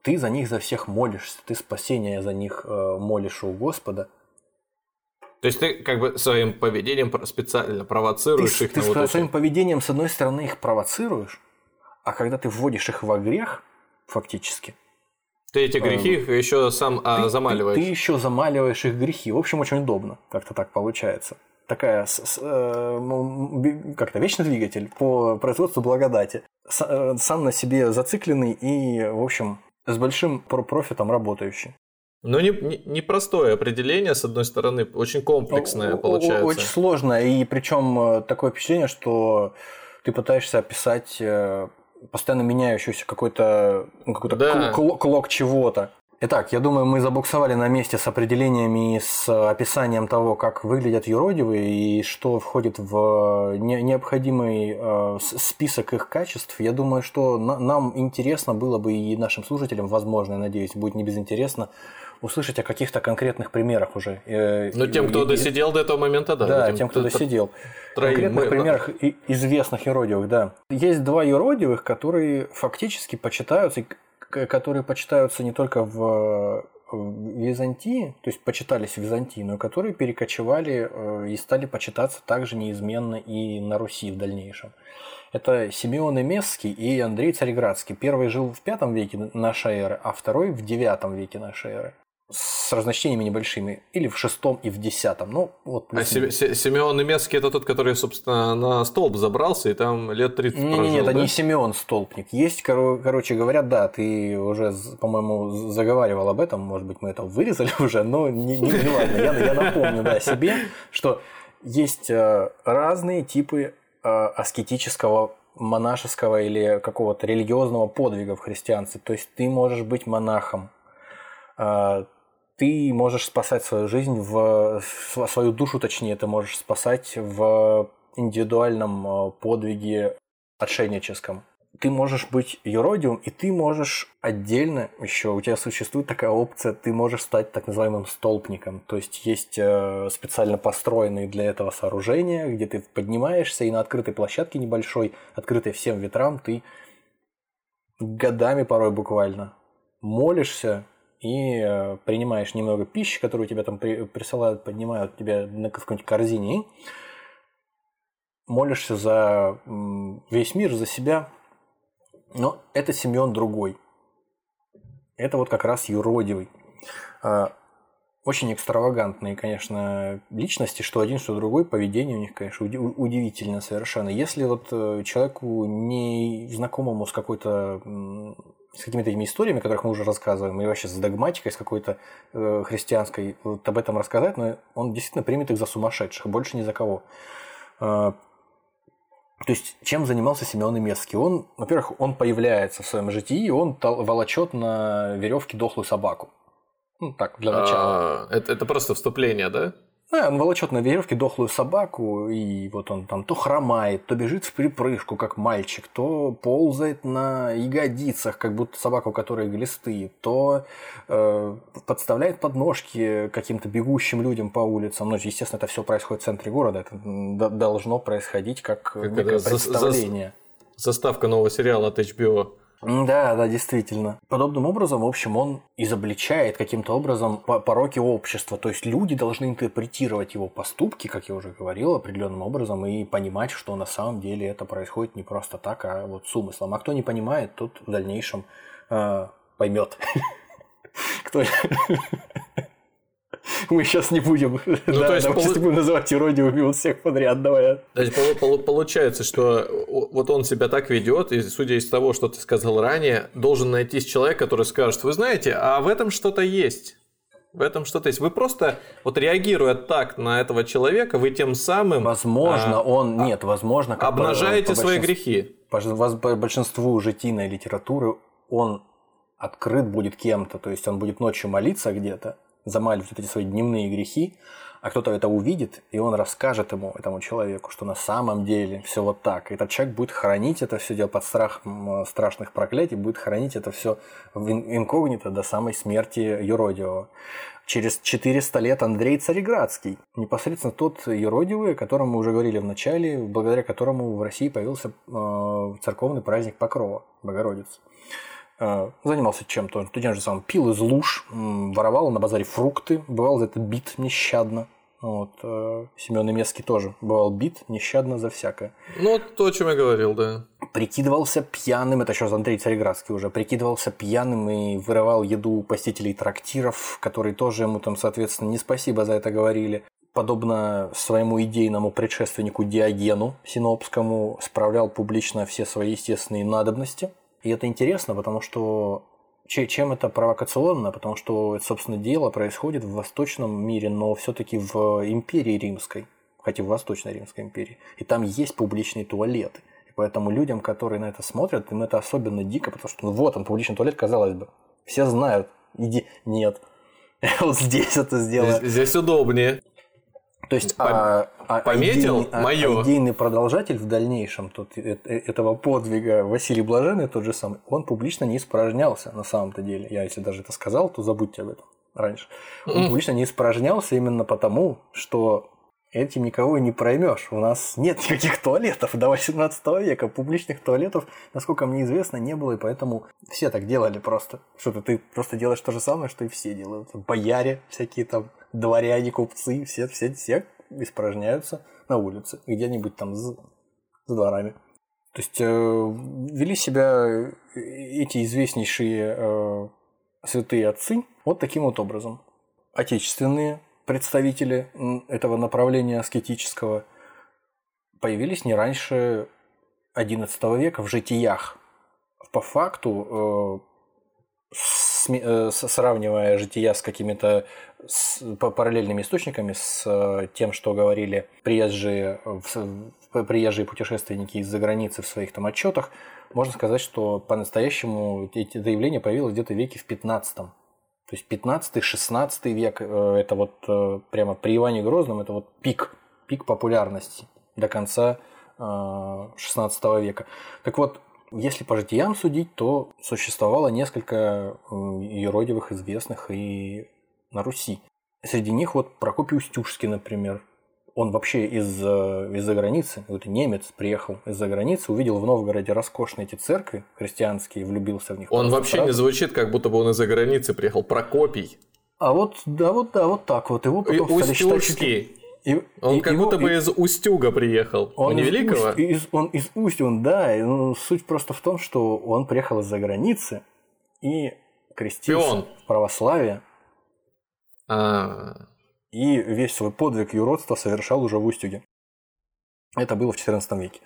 Ты за них за всех молишься, ты спасения за них э, молишь у Господа. То есть ты как бы своим поведением специально провоцируешь Ты, их ты на вот своим поведением, с одной стороны, их провоцируешь, а когда ты вводишь их во грех, фактически, Ты эти грехи еще сам а, Э, ты- замаливаешь. Ты, ты еще замаливаешь их грехи. В общем, очень удобно. Как-то так получается. Такая с- с- э, би- как-то вечный двигатель по производству благодати. С- э, сам на себе зацикленный и, в общем, с большим про- профитом работающий. Ну, не, не- непростое определение, с одной стороны, очень комплексное получается. Очень сложно. И причем такое впечатление, что ты пытаешься описать э, постоянно меняющийся какой-то ну, какой-то Да. кл- кл- клок чего-то. Итак, я думаю, мы забуксовали на месте с определениями и с описанием того, как выглядят юродивые и что входит в не- необходимый э, список их качеств. Я думаю, что на- нам интересно было бы и нашим слушателям, возможно, я надеюсь, будет не безинтересно, услышать о каких-то конкретных примерах уже. Э, Ну, тем, кто и- досидел до этого момента, да. да, тем, кто т- досидел. троим Конкретных мы- примерах и- известных юродивых, да. Есть два юродивых, которые фактически почитаются, и которые почитаются не только в в Византии, то есть почитались в Византии, но которые перекочевали э, и стали почитаться также неизменно и на Руси в дальнейшем. Это Симеон Эмесский и Андрей Цареградский. Первый жил в V веке нашей эры, а второй в IX веке нашей эры. С разночтениями небольшими. Или в VI и в X. Ну, вот А плюс-минус. Се- Се- Симеон Немецкий это тот, который, собственно, на столб забрался и там лет 30 Не, прожил, не, это да? не Семен Столпник. Есть, коро- короче говоря, да, ты уже, по-моему, заговаривал об этом, может быть, мы это вырезали уже, но не, не, не важно. Я, я напомню, да, себе, что есть э, разные типы э, аскетического монашеского или какого-то религиозного подвига в христианстве. То есть ты можешь быть монахом, э, ты можешь спасать свою жизнь, в св- свою душу, точнее, ты можешь спасать в индивидуальном э, подвиге отшельническом. Ты можешь быть юродивым, и ты можешь отдельно еще, у тебя существует такая опция, ты можешь стать так называемым столпником. То есть есть э, специально построенные для этого сооружения, где ты поднимаешься, и на открытой площадке небольшой, открытой всем ветрам, ты годами порой буквально молишься и э, принимаешь немного пищи, которую тебе там при- присылают, поднимают тебя на какой-нибудь корзине, молишься за весь мир, за себя. Но это Симеон другой. Это вот как раз юродивый. А, Очень экстравагантные, конечно, личности, что один, что другой, поведение у них, конечно, уди- удивительно совершенно. Если вот э, человеку не знакомому с какой-то с какими-то этими историями, о которых мы уже рассказываем, и вообще с догматикой, с какой-то э, христианской, вот об этом рассказать, но он действительно примет их за сумасшедших, больше ни за кого. А, то есть, чем занимался Семен Имецкий? Он, во-первых, он появляется в своем житии, он волочет на веревке дохлую собаку. Ну, так, для начала. А, это, это просто вступление, да? Да, он волочет на веревке дохлую собаку, и вот он там то хромает, то бежит в припрыжку, как мальчик, то ползает на ягодицах, как будто собака, у которой глисты, то э, подставляет подножки каким-то бегущим людям по улицам. Ну, естественно, это все происходит в центре города, это должно происходить как, Как некое это, за- за- представление. Заставка нового сериала от HBO. Да, да, действительно. Подобным образом, в общем, он изобличает каким-то образом по- пороки общества. То есть люди должны интерпретировать его поступки, как я уже говорил, определенным образом и понимать, что на самом деле это происходит не просто так, а вот с умыслом. А кто не понимает, тот в дальнейшем э, поймет. Кто... Мы сейчас не будем, да, Ну, то есть да, полу- не будем называть иродиевыми вот всех подряд, давай. То есть полу- полу- получается, что вот он себя так ведет, и судя из того, что ты сказал ранее, должен найтись человек, который скажет, вы знаете, а в этом что-то есть. В этом что-то есть. Вы просто, вот реагируя так на этого человека, вы тем самым Возможно, а, он... Нет, возможно... как по- обнажаете по свои большинству- грехи. по по большинству житийной литературы он открыт будет кем-то, то есть он будет ночью молиться где-то, замаливать вот эти свои дневные грехи, а кто-то это увидит, и он расскажет ему, этому человеку, что на самом деле все вот так. Этот человек будет хранить это все дело под страхом страшных проклятий, будет хранить это все в инкогнито до самой смерти Юродивого. Через 400 лет Андрей Цареградский, непосредственно тот юродивый, о котором мы уже говорили в начале, благодаря которому в России появился э, церковный праздник Покрова, Богородицы. Э, занимался чем-то, тем же самым пил из луж, воровал на базаре фрукты, бывал за это бит нещадно. Вот. Э, Семен Имецкий тоже бывал бит нещадно за всякое. Ну, то, о чем я говорил, да. Прикидывался пьяным, это сейчас Андрей Цареградский уже, прикидывался пьяным и вырывал еду у посетителей трактиров, которые тоже ему там, соответственно, не спасибо за это говорили. Подобно своему идейному предшественнику Диогену Синопскому, справлял публично все свои естественные надобности. И это интересно, потому что чем это провокационно? Потому что, собственно, дело происходит в восточном мире, но все-таки в империи римской, хотя в Восточной Римской империи. И там есть публичные туалеты. И поэтому людям, которые на это смотрят, им это особенно дико, потому что ну, вот он, публичный туалет, казалось бы. Все знают. Иди. Нет. Вот здесь это сделано. Здесь, здесь удобнее. То есть, а, а, Пометил идейный, мое. А, идейный продолжатель в дальнейшем тут, этого подвига Василий Блаженный, тот же самый, он публично не испражнялся на самом-то деле. Я если даже это сказал, то забудьте об этом раньше. Он публично не испражнялся именно потому, что этим никого и не проймешь. У нас нет никаких туалетов до 18 века. Публичных туалетов, насколько мне известно, не было, и поэтому все так делали просто. Что-то ты просто делаешь то же самое, что и все делают. Бояре всякие там дворяне, купцы, все, все, все испражняются на улице, где-нибудь там за, за дворами. То есть э, вели себя эти известнейшие э, святые отцы вот таким вот образом. Отечественные представители этого направления аскетического появились не раньше XI века в житиях. По факту э, Э, сравнивая жития с какими-то параллельными источниками, с э, тем, что говорили приезжие, приезжие путешественники из-за границы в своих там отчетах, можно сказать, что по-настоящему это явление появилось где-то в веке в 15 То есть 15-16 век, э, это вот прямо при Иване Грозном, это вот пик, пик популярности до конца 16 века. Так вот, если по житиям судить, то существовало несколько юродивых известных и на Руси. Среди них вот Прокопий Устюжский, например. Он вообще из, э, из-за границы, вот немец приехал из-за границы, увидел в Новгороде роскошные эти церкви христианские, влюбился в них. Он вообще сразу. не звучит, как будто бы он из-за границы приехал. Прокопий. А вот, да, вот, да, вот так вот. Его потом стали считать и, он и, как его, будто бы из Устюга приехал. Он, не великого? Из, он из он, да. Ну, суть просто в том, что он приехал из-за границы и крестился Пион. в православие. А. И весь свой подвиг юродства совершал уже в Устюге. Это было в XIV веке.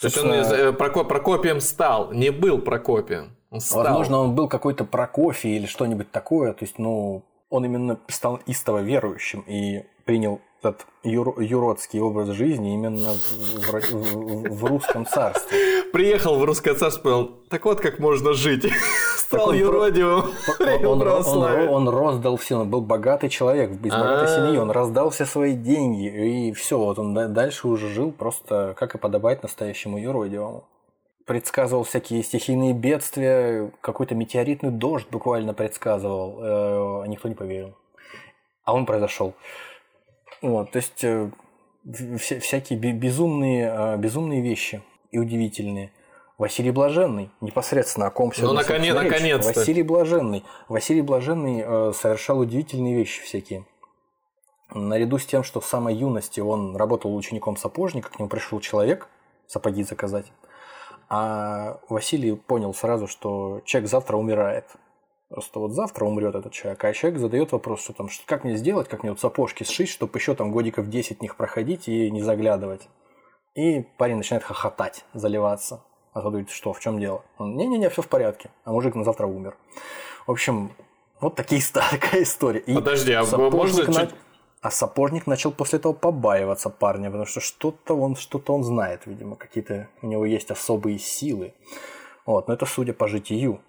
То есть он из, э, Прокоп, Прокопием стал, не был Прокопием. Он стал. Возможно, он был какой-то Прокофий или что-нибудь такое. То есть, ну, он именно стал истово верующим и принял этот юр, юродский образ жизни именно в, в, в русском царстве. Приехал в русское царство, понял, так вот как можно жить. Стал юродивым. Он, он, он, он роздал все, он был богатый человек, из богатой семьи, он раздал все свои деньги, и все, вот он дальше уже жил просто, как и подобает настоящему юродивому предсказывал всякие стихийные бедствия, какой-то метеоритный дождь буквально предсказывал, э, а никто не поверил. А он произошел. Вот, то есть э, вся, всякие безумные, э, безумные вещи и удивительные. Василий Блаженный, непосредственно о ком все. Ну, наконец, наконец-то. Василий Блаженный. Василий Блаженный э, совершал удивительные вещи всякие. Наряду с тем, что в самой юности он работал учеником сапожника, к нему пришел человек сапоги заказать. А Василий понял сразу, что человек завтра умирает. Просто вот завтра умрет этот человек, а человек задает вопрос, что там, что, как мне сделать, как мне вот сапожки сшить, чтобы еще там годиков 10 в них проходить и не заглядывать. И парень начинает хохотать, заливаться. А тот говорит, что, в чем дело? Он, не-не-не, все в порядке. А мужик на завтра умер. В общем, вот такие, такая история. И Подожди, а можно на... чуть... А сапожник начал после этого побаиваться парня, потому что что-то он, что-то он знает, видимо, какие-то у него есть особые силы. Вот, но это судя по житию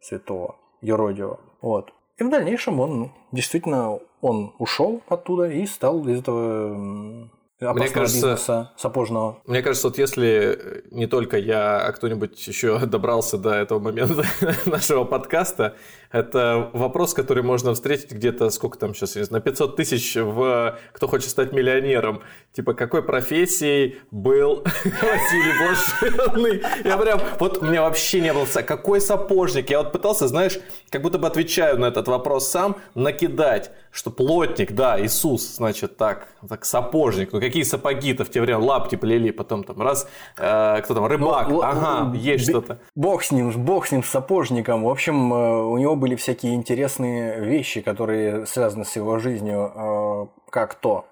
святого юродивого. Вот. И в дальнейшем он действительно он ушел оттуда и стал из этого м, опасного кажется- бизнеса сапожного. Мне кажется, вот если не только я, а кто-нибудь еще добрался до этого момента нашего подкаста, это вопрос, который можно встретить где-то, сколько там сейчас, на 500 тысяч в «Кто хочет стать миллионером». Типа, какой профессией был Василий Блаженный? Я прям, вот у меня вообще не было, какой сапожник? Я вот пытался, знаешь, как будто бы отвечаю на этот вопрос сам, накидать, что плотник, да, Иисус, значит, так, так сапожник. Ну, какие сапоги-то в те время лапти плели, потом там раз, э, кто там, рыбак, Ну, ага, есть что-то. Бог с ним, бог с ним, с сапожником. В общем, э, у него были всякие интересные вещи, которые связаны с его жизнью, э, как то.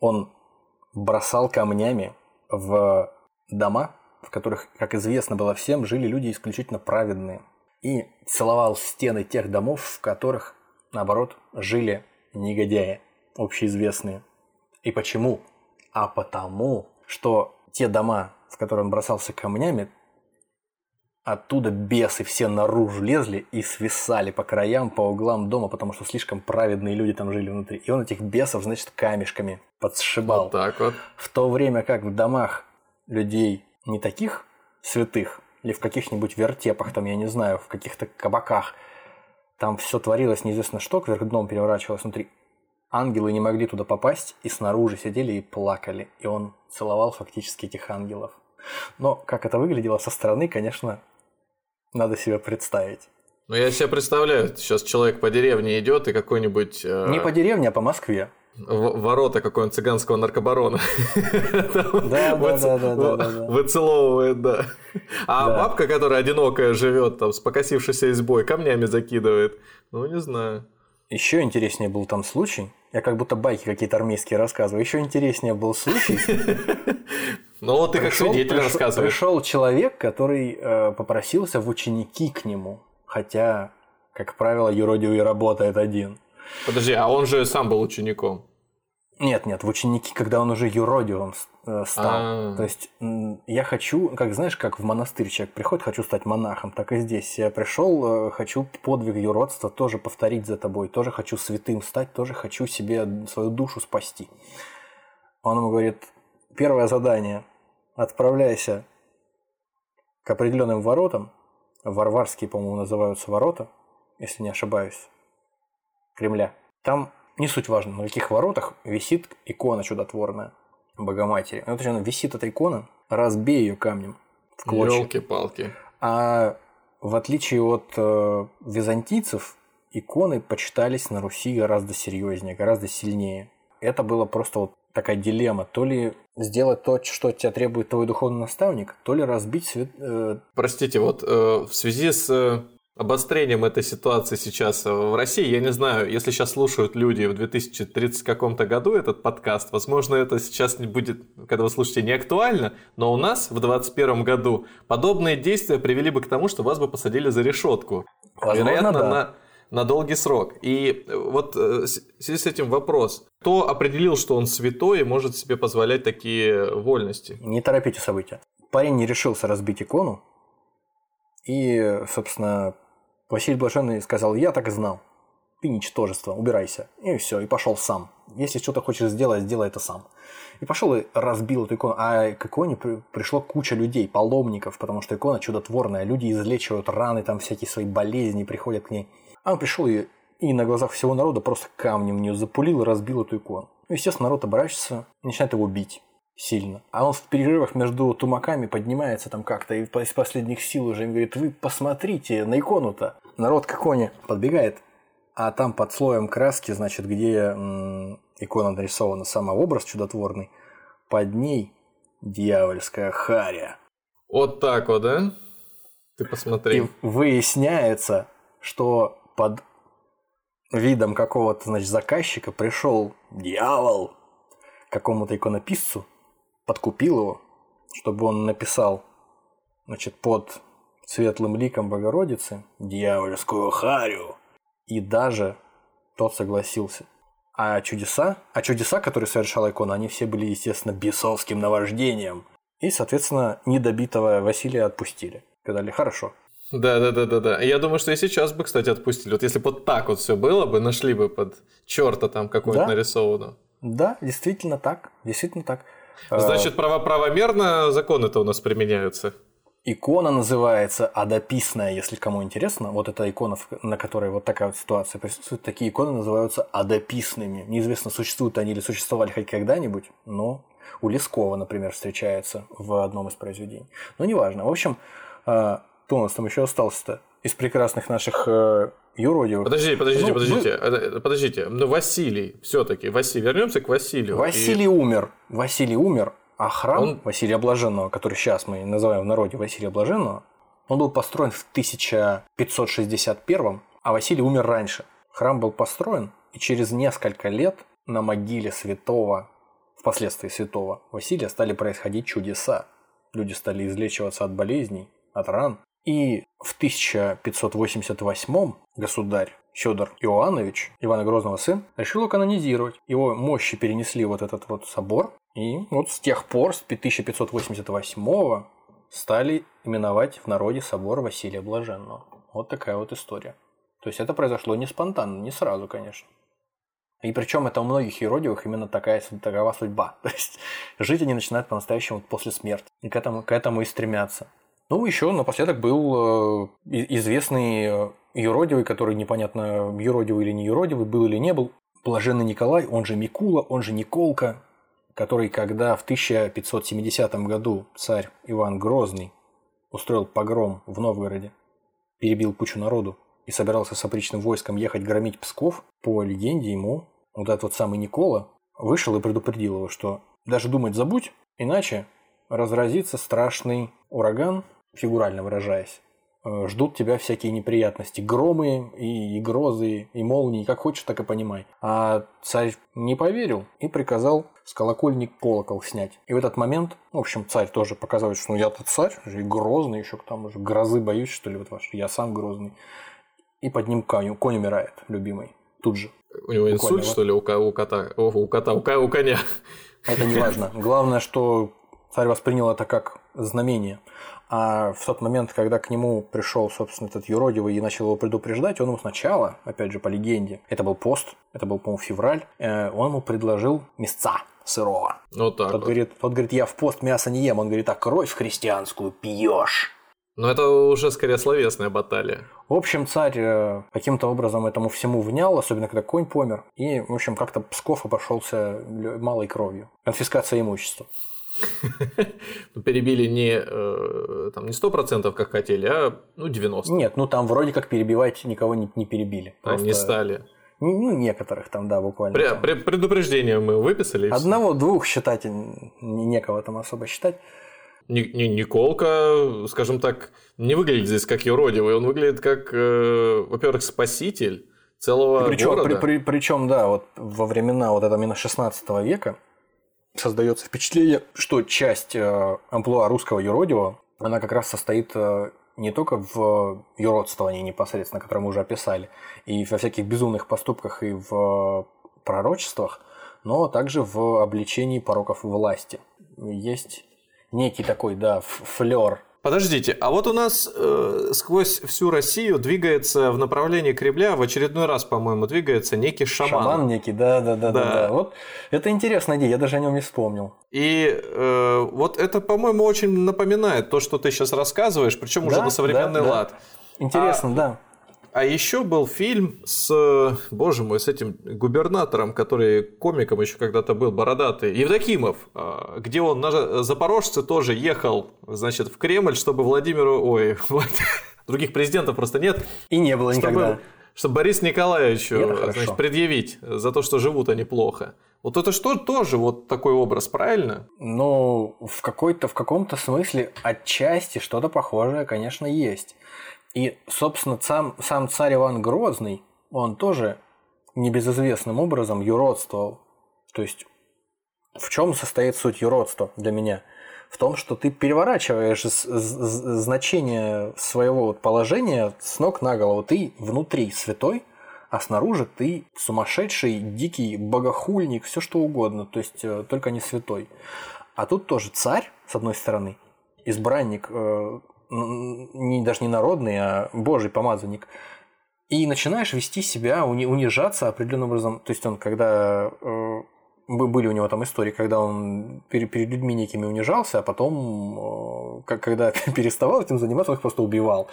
Он бросал камнями в дома, в которых, как известно было всем, жили люди исключительно праведные. И целовал стены тех домов, в которых, наоборот, жили негодяи, общеизвестные. И почему? А потому, что те дома, в которые он бросался камнями, оттуда бесы все наружу лезли и свисали по краям, по углам дома, потому что слишком праведные люди там жили внутри. И он этих бесов, значит, камешками подсшибал. Вот так вот. В то время как в домах людей не таких святых, или в каких-нибудь вертепах, там, я не знаю, в каких-то кабаках, там все творилось неизвестно что, кверх дном переворачивалось внутри. Ангелы не могли туда попасть, и снаружи сидели и плакали. И он целовал фактически этих ангелов. Но как это выглядело со стороны, конечно, надо себе представить. Ну, я себе представляю, сейчас человек по деревне идет и какой-нибудь... э, Не по деревне, а по Москве. в- ворота какого-нибудь цыганского наркобарона. Да, да, да, да. Выцеловывает, да. А бабка, которая одинокая живет, там, с покосившейся избой, камнями закидывает. Ну, не знаю. Еще интереснее был там случай. Я как будто байки какие-то армейские рассказываю. Еще интереснее был случай. Ну, вот ты как свидетель рассказываешь. Пришел человек, который э, попросился в ученики к нему. Хотя, как правило, юродивый работает один. Подожди, а он же сам был учеником. Нет, нет, в ученики, когда он уже юродивым э, стал. А. То есть я хочу, как знаешь, как в монастырь человек приходит, хочу стать монахом, так и здесь. Я пришел, э, хочу подвиг юродства тоже повторить за тобой, тоже хочу святым стать, тоже хочу себе свою душу спасти. Он ему говорит, первое задание, отправляйся к определенным воротам, варварские, по-моему, называются ворота, если не ошибаюсь, Кремля. Там не суть важно, на каких воротах висит икона чудотворная Богоматери. Ну, точнее, висит эта икона, разбей ее камнем в клочья. Елки-палки. А в отличие от э, византийцев, иконы почитались на Руси гораздо серьезнее, гораздо сильнее. Это было просто вот такая дилемма. То ли сделать то, что тебя требует твой духовный наставник, то ли разбить свет, э, Простите, вот э, в связи с э, обострением этой ситуации сейчас э, в России, я не знаю, если сейчас слушают люди в 2030 каком-то году этот подкаст, возможно, это сейчас не будет, когда вы слушаете, не актуально, но у нас в 2021 году подобные действия привели бы к тому, что вас бы посадили за решетку. Возможно, Вероятно, да. на, на долгий срок. И э, вот э, с- в связи с этим вопрос. Кто определил, что он святой и может себе позволять такие вольности? Не торопите события. Парень не решился разбить икону. И, собственно, Василий Блаженный сказал, я так и знал. Ты ничтожество, убирайся. И все, и пошел сам. Если что-то хочешь сделать, сделай это сам. И пошел и разбил эту икону. А к иконе при- пришло куча людей, паломников, потому что икона чудотворная. Люди излечивают раны, там всякие свои болезни, приходят к ней. А он пришел и, и на глазах всего народа просто камнем в нее запулил и разбил эту икону. Ну, естественно, народ оборачивается и начинает его бить сильно. А он в перерывах между тумаками поднимается там как-то и из последних сил уже им говорит, вы посмотрите на икону-то. Народ к иконе подбегает, а там под слоем краски, значит, где икона нарисована, сама образ чудотворный, под ней дьявольская харя. Вот так вот, да? Ты посмотри. И выясняется, что под видом какого-то, значит, заказчика пришел дьявол какому-то иконописцу, подкупил его, чтобы он написал, значит, под светлым ликом Богородицы дьявольскую харю. И даже тот согласился. А чудеса, а чудеса, которые совершала икона, они все были, естественно, бесовским наваждением. И, соответственно, недобитого Василия отпустили. Сказали, хорошо, Да, да, да, да, да. Я думаю, что и сейчас бы, кстати, отпустили. Вот если бы вот так вот все было бы, нашли бы под черта там какого-то Да. нарисованного. Да, действительно так. Действительно так. А, Значит, право правомерно законы-то у нас применяются. Икона называется Адописная, если кому интересно. Вот эта икона, на которой вот такая вот ситуация присутствует. Такие иконы называются Адописными. Неизвестно, существуют они или существовали хоть когда-нибудь, но у Лескова, например, встречается в одном из произведений. Но неважно. В общем, а, кто у нас там еще остался-то? Из прекрасных наших э, юродивых. Подождите, подождите, Ну, подождите, э, подождите. Ну, Василий, все-таки, Василий, вернемся к Василию. Василий умер. Василий умер, а храм Он- Василия Блаженного, который сейчас мы называем в народе Василия Блаженного, он был построен в 1561, а Василий умер раньше. Храм был построен, и через несколько лет на могиле святого, впоследствии святого Василия, стали происходить чудеса. Люди стали излечиваться от болезней, от ран. И в 1588 государь Федор Иоаннович, Ивана Грозного сын, решил его канонизировать. Его мощи перенесли вот этот вот собор, и вот с тех пор, с 1588 стали именовать в народе собор Василия Блаженного. Вот такая вот история. То есть это произошло не спонтанно, не сразу, конечно. И причем это у многих еродивых именно такая, такова судьба. То есть жить они начинают по-настоящему после смерти. И к этому, к этому и стремятся. Ну, еще напоследок был э, известный э, юродивый, который непонятно, юродивый или не юродивый, был или не был, Блаженный Николай, он же Микула, он же Николка, который, когда в 1570 году царь Иван Грозный устроил погром в Новгороде, перебил кучу народу и собирался с опричным войском ехать громить Псков, по легенде ему вот этот вот самый Никола вышел и предупредил его, что даже думать забудь, иначе разразится страшный ураган, фигурально выражаясь. Э, Ждут тебя всякие неприятности, громы и, и грозы, и молнии, как хочешь, так и понимай. А царь не поверил и приказал с колокольни колокол снять. И в этот момент, в общем, царь тоже показывает, что ну я-то царь, и грозный еще к тому же, грозы боюсь, что ли, вот ваш, я сам грозный. И под ним конь, конь умирает, любимый, тут же. У него Буквально, инсульт, вот. что ли, у, у кота? О, у кота, у, у коня. Это не важно. Главное, что царь воспринял это как знамение. А в тот момент, когда к нему пришел, собственно, этот юродивый и начал его предупреждать, он ему сначала, опять же, по легенде, это был пост, это был, по-моему, февраль, э, он ему предложил мясца сырого. Вот так Тот вот. говорит, тот говорит, я в пост мясо не ем. Он говорит, а кровь христианскую пьешь. Но это уже скорее словесная баталия. В общем, царь э, каким-то образом этому всему внял, особенно когда конь помер. И, в общем, как-то Псков обошелся малой кровью. Конфискация имущества. Ну, Перебили не, э, там, не 100%, как хотели, а ну, 90%. Нет, ну там вроде как перебивать никого не, не перебили. Там не Просто- стали. Ну, некоторых там, да, буквально. Пре- там. пре- предупреждение мы выписали. Одного-двух считать н- некого там особо считать. Ни- ни- Николка, скажем так, не выглядит здесь как юродивый. Он выглядит как, э, во-первых, спаситель целого Причем, города. причем, да, вот во времена вот это именно 16 века создается впечатление, что часть э, амплуа русского юродивого, она как раз состоит э, не только в юродствовании непосредственно, которое мы уже описали, и во всяких безумных поступках и в пророчествах, но также в обличении пороков власти. Есть некий такой, да, флер Подождите, а вот у нас э, сквозь всю Россию двигается в направлении Кремля, в очередной раз, по-моему, двигается некий шаман. Шаман некий, да, да, да, да, Да. да. Вот это интересная идея, я даже о нем не вспомнил. И э, вот это, по-моему, очень напоминает то, что ты сейчас рассказываешь, причем уже Да, на современный да, да. лад. Интересно, да. А еще был фильм с, э, боже мой, с этим губернатором, который комиком еще когда-то был, бородатый, Евдокимов, э, где он на Запорожце тоже ехал, значит, в Кремль, чтобы Владимиру, ой, Влад- других президентов просто нет, И не было чтобы, никогда. чтобы Борис Николаевичу значит, предъявить за то, что живут они плохо. Вот это что тоже вот такой образ, правильно? Ну, в какой-то, в каком-то смысле отчасти что-то похожее, конечно, есть. И, собственно, сам, сам царь Иван Грозный, он тоже небезызвестным образом юродствовал. То есть, в чем состоит суть юродства для меня? В том, что ты переворачиваешь значение своего положения с ног на голову. Ты внутри святой, а снаружи ты сумасшедший, дикий богохульник, все что угодно, то есть э, только не святой. А тут тоже царь, с одной стороны, избранник э, не, даже не народный, а божий помазанник. И начинаешь вести себя, унижаться определенным образом. То есть он, когда э, были у него там истории, когда он перед, людьми некими унижался, а потом, э, когда переставал этим заниматься, он их просто убивал.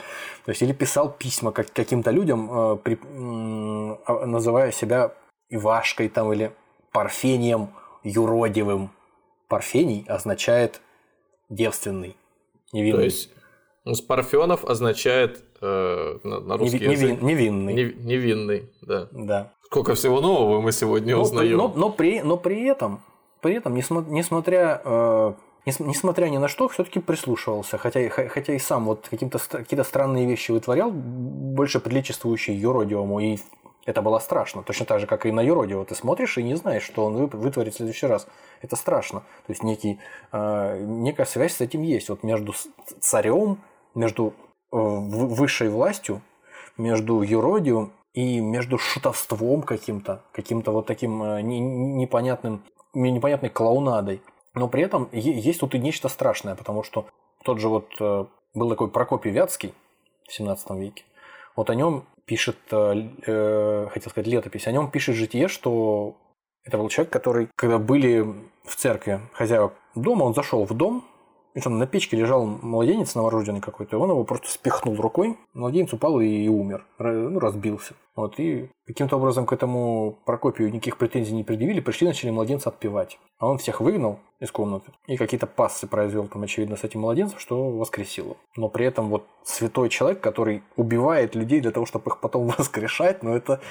То есть, или писал письма как, каким-то людям, э, а, называя себя Ивашкой там, или Парфением юродивым. Парфений означает девственный, невинный. То есть, ну, с Парфенов означает э, на, на русский Неви, язык. Невинный. невинный, да. Да. Сколько всего нового мы сегодня но, узнаем. Но, но, при, но при этом, при этом несмотря, э, несмотря ни на что, все-таки прислушивался. Хотя, хотя и сам вот какие-то какие странные вещи вытворял, больше приличествующие юродивому. И это было страшно. Точно так же, как и на юродивого. Ты смотришь и не знаешь, что он вытворит в следующий раз. Это страшно. То есть некий, э, некая связь с этим есть. Вот между царем, между э, высшей властью, между юродивым и между шутовством каким-то, каким-то вот таким э, непонятным, непонятной клоунадой. Но при этом есть тут и нечто страшное, потому что тот же вот э, был такой Прокопий Вятский в 17 веке. Вот о нем пишет, хотел сказать, летопись, о нем пишет житие, что это был человек, который, когда были в церкви хозяева дома, он зашел в дом, и там на печке лежал младенец новорожденный какой-то, он его просто спихнул рукой, младенец упал и умер, ну, разбился. Вот, и каким-то образом к этому Прокопию никаких претензий не предъявили, пришли начали младенца отпевать. А он всех выгнал из комнаты и какие-то пассы произвел там, очевидно, с этим младенцем, что воскресил его. Но при этом вот святой человек, который убивает людей для того, чтобы их потом воскрешать, ну это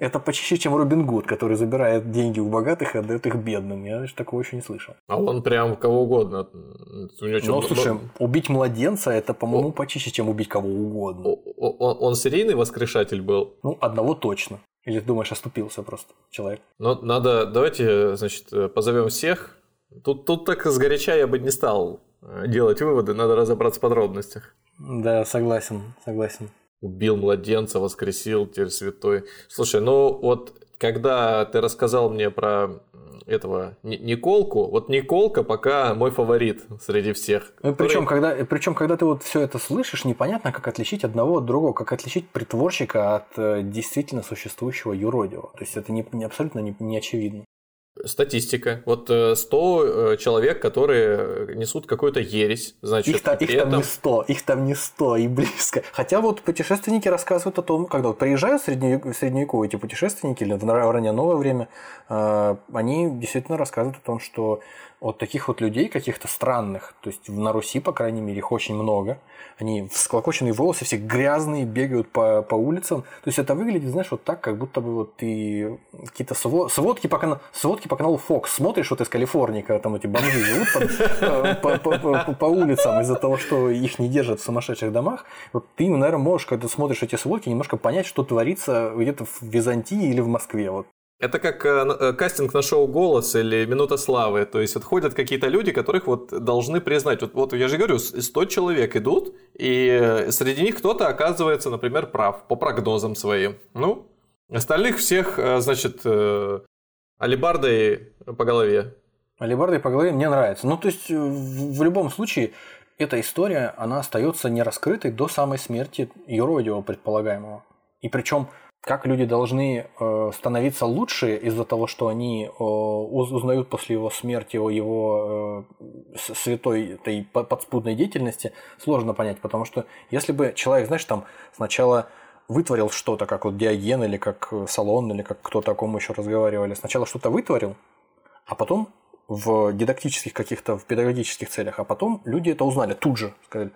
это почище, чем Робин Гуд, который забирает деньги у богатых и отдает их бедным. Я такого еще не слышал. А он прям кого угодно. Ну, слушай, убить младенца это, по-моему, почище, чем убить кого угодно. Он, он серийный воскрешатель был? Ну, одного точно. Или ты думаешь, оступился просто человек? Ну, надо, давайте, значит, позовем всех. Тут, тут так сгоряча я бы не стал э, делать выводы, надо разобраться в подробностях. Да, согласен, согласен убил младенца, воскресил, теперь святой. Слушай, ну вот когда ты рассказал мне про этого Николку, вот Николка пока мой фаворит среди всех. Ну, который... причем, когда, причем, когда ты вот все это слышишь, непонятно, как отличить одного от другого, как отличить притворщика от э, действительно существующего юродивого. То есть это не, не абсолютно не, не очевидно. Статистика. Вот 100 э, человек, которые несут какую-то ересь, значит, их, та, их там не 100, их там не 100 и близко. Хотя вот путешественники рассказывают о том, когда вот приезжают средневек, средневековые эти путешественники или в раннее новое время, э, они действительно рассказывают о том, что вот таких вот людей каких-то странных, то есть на Руси, по крайней мере, их очень много, они всклокоченные волосы, все грязные, бегают по, по улицам. То есть это выглядит, знаешь, вот так, как будто бы вот ты какие-то сводки по, сводки по каналу Fox смотришь вот из Калифорнии, когда там эти бомжи живут э, по, по, по, по улицам из-за того, что их не держат в сумасшедших домах. Вот ты, наверное, можешь, когда смотришь эти сводки, немножко понять, что творится где-то в Византии или в Москве. Вот это как э, э, кастинг на шоу «Голос» или «Минута славы». То есть, вот ходят какие-то люди, которых вот должны признать. Вот, вот я же говорю, 100 человек идут, и среди них кто-то оказывается, например, прав по прогнозам своим. Ну, остальных всех, э, значит, алибардой по голове. Алибардой по голове мне нравится. Ну, то есть, в любом случае, эта история, она остается нераскрытой до самой смерти юродивого предполагаемого. И причем как люди должны э, становиться лучше из-за того, что они э, узнают после его смерти о его э, святой этой подспудной деятельности, сложно понять, потому что если бы человек, знаешь, там сначала вытворил что-то, как вот Диоген или как Салон, или как кто-то, о ком мы еще разговаривали, сначала что-то вытворил, а потом в дидактических каких-то, в педагогических целях, а потом люди это узнали тут же, сказали,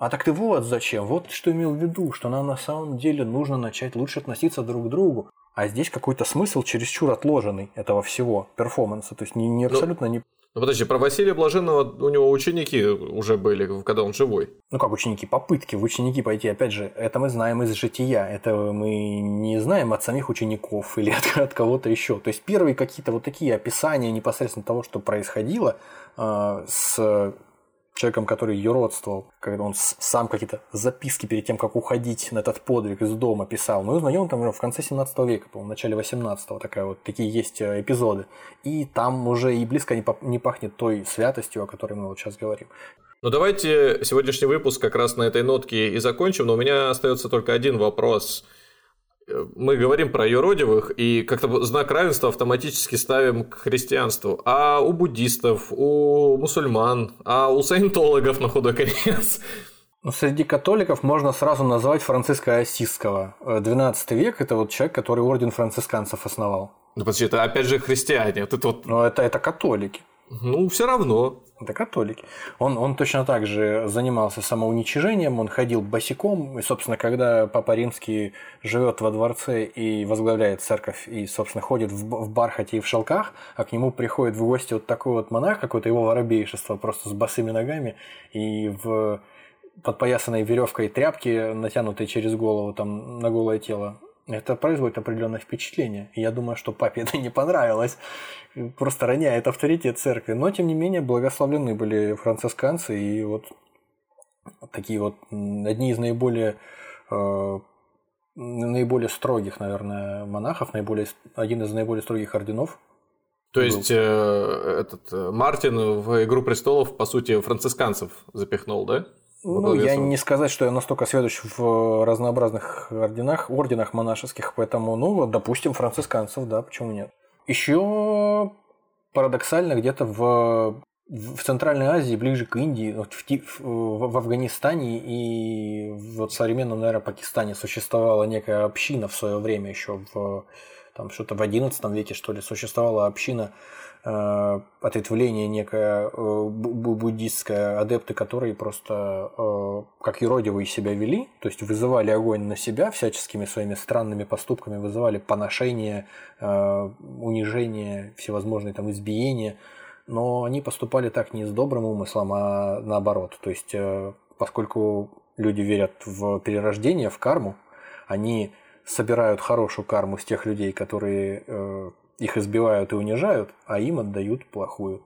а так ты вот зачем? Вот что имел в виду, что нам на самом деле нужно начать лучше относиться друг к другу. А здесь какой-то смысл чересчур отложенный этого всего перформанса. То есть не, не ну, абсолютно не... Ну подожди, про Василия Блаженного у него ученики уже были, когда он живой. Ну как ученики? Попытки в ученики пойти. Опять же, это мы знаем из жития. Это мы не знаем от самих учеников или от, от кого-то еще. То есть первые какие-то вот такие описания непосредственно того, что происходило э, с человеком, который юродствовал, когда он сам какие-то записки перед тем, как уходить на этот подвиг из дома писал. Мы узнаем там в конце 17 века, по в начале 18 такая вот, такие есть э, эпизоды. И там уже и близко не пахнет той святостью, о которой мы вот сейчас говорим. Ну давайте сегодняшний выпуск как раз на этой нотке и закончим, но у меня остается только один вопрос. Мы говорим про юродивых и как-то знак равенства автоматически ставим к христианству. А у буддистов, у мусульман, а у саентологов на худой конец ну, среди католиков можно сразу назвать Франциска Осиского. 12 век – это вот человек, который орден францисканцев основал. Ну, подожди, это опять же христиане. Вот это вот... Но это, это католики. Ну, все равно. Это католики. Он, он точно так же занимался самоуничижением, он ходил босиком, и, собственно, когда Папа Римский живет во дворце и возглавляет церковь, и, собственно, ходит в, в бархате и в шелках, а к нему приходит в гости вот такой вот монах, какое-то его воробейшество, просто с босыми ногами и в подпоясанной веревкой тряпки, натянутой через голову, там, на голое тело, это производит определенное впечатление. И я думаю, что папе это не понравилось. Просто роняет авторитет церкви. Но, тем не менее, благословлены были францисканцы. И вот такие вот одни из наиболее э, наиболее строгих, наверное, монахов, наиболее, один из наиболее строгих орденов. То есть э, этот э, Мартин в Игру престолов, по сути, францисканцев запихнул, да? Ну, я не сказать, что я настолько сведущ в разнообразных орденах, орденах монашеских, поэтому, ну, вот, допустим, францисканцев, да, почему нет. Еще парадоксально где-то в, в Центральной Азии, ближе к Индии, вот в, в, в Афганистане и в современном, наверное, Пакистане существовала некая община в свое время еще в там что-то в XI веке, что ли, существовала община ответвление некое э, буддистское, адепты, которые просто э, как юродивые себя вели, то есть вызывали огонь на себя всяческими своими странными поступками, вызывали поношение, унижение, всевозможные там избиения, но они поступали так не с добрым умыслом, а наоборот. То есть, поскольку люди верят в перерождение, в карму, они собирают хорошую карму с тех людей, которые их избивают и унижают, а им отдают плохую.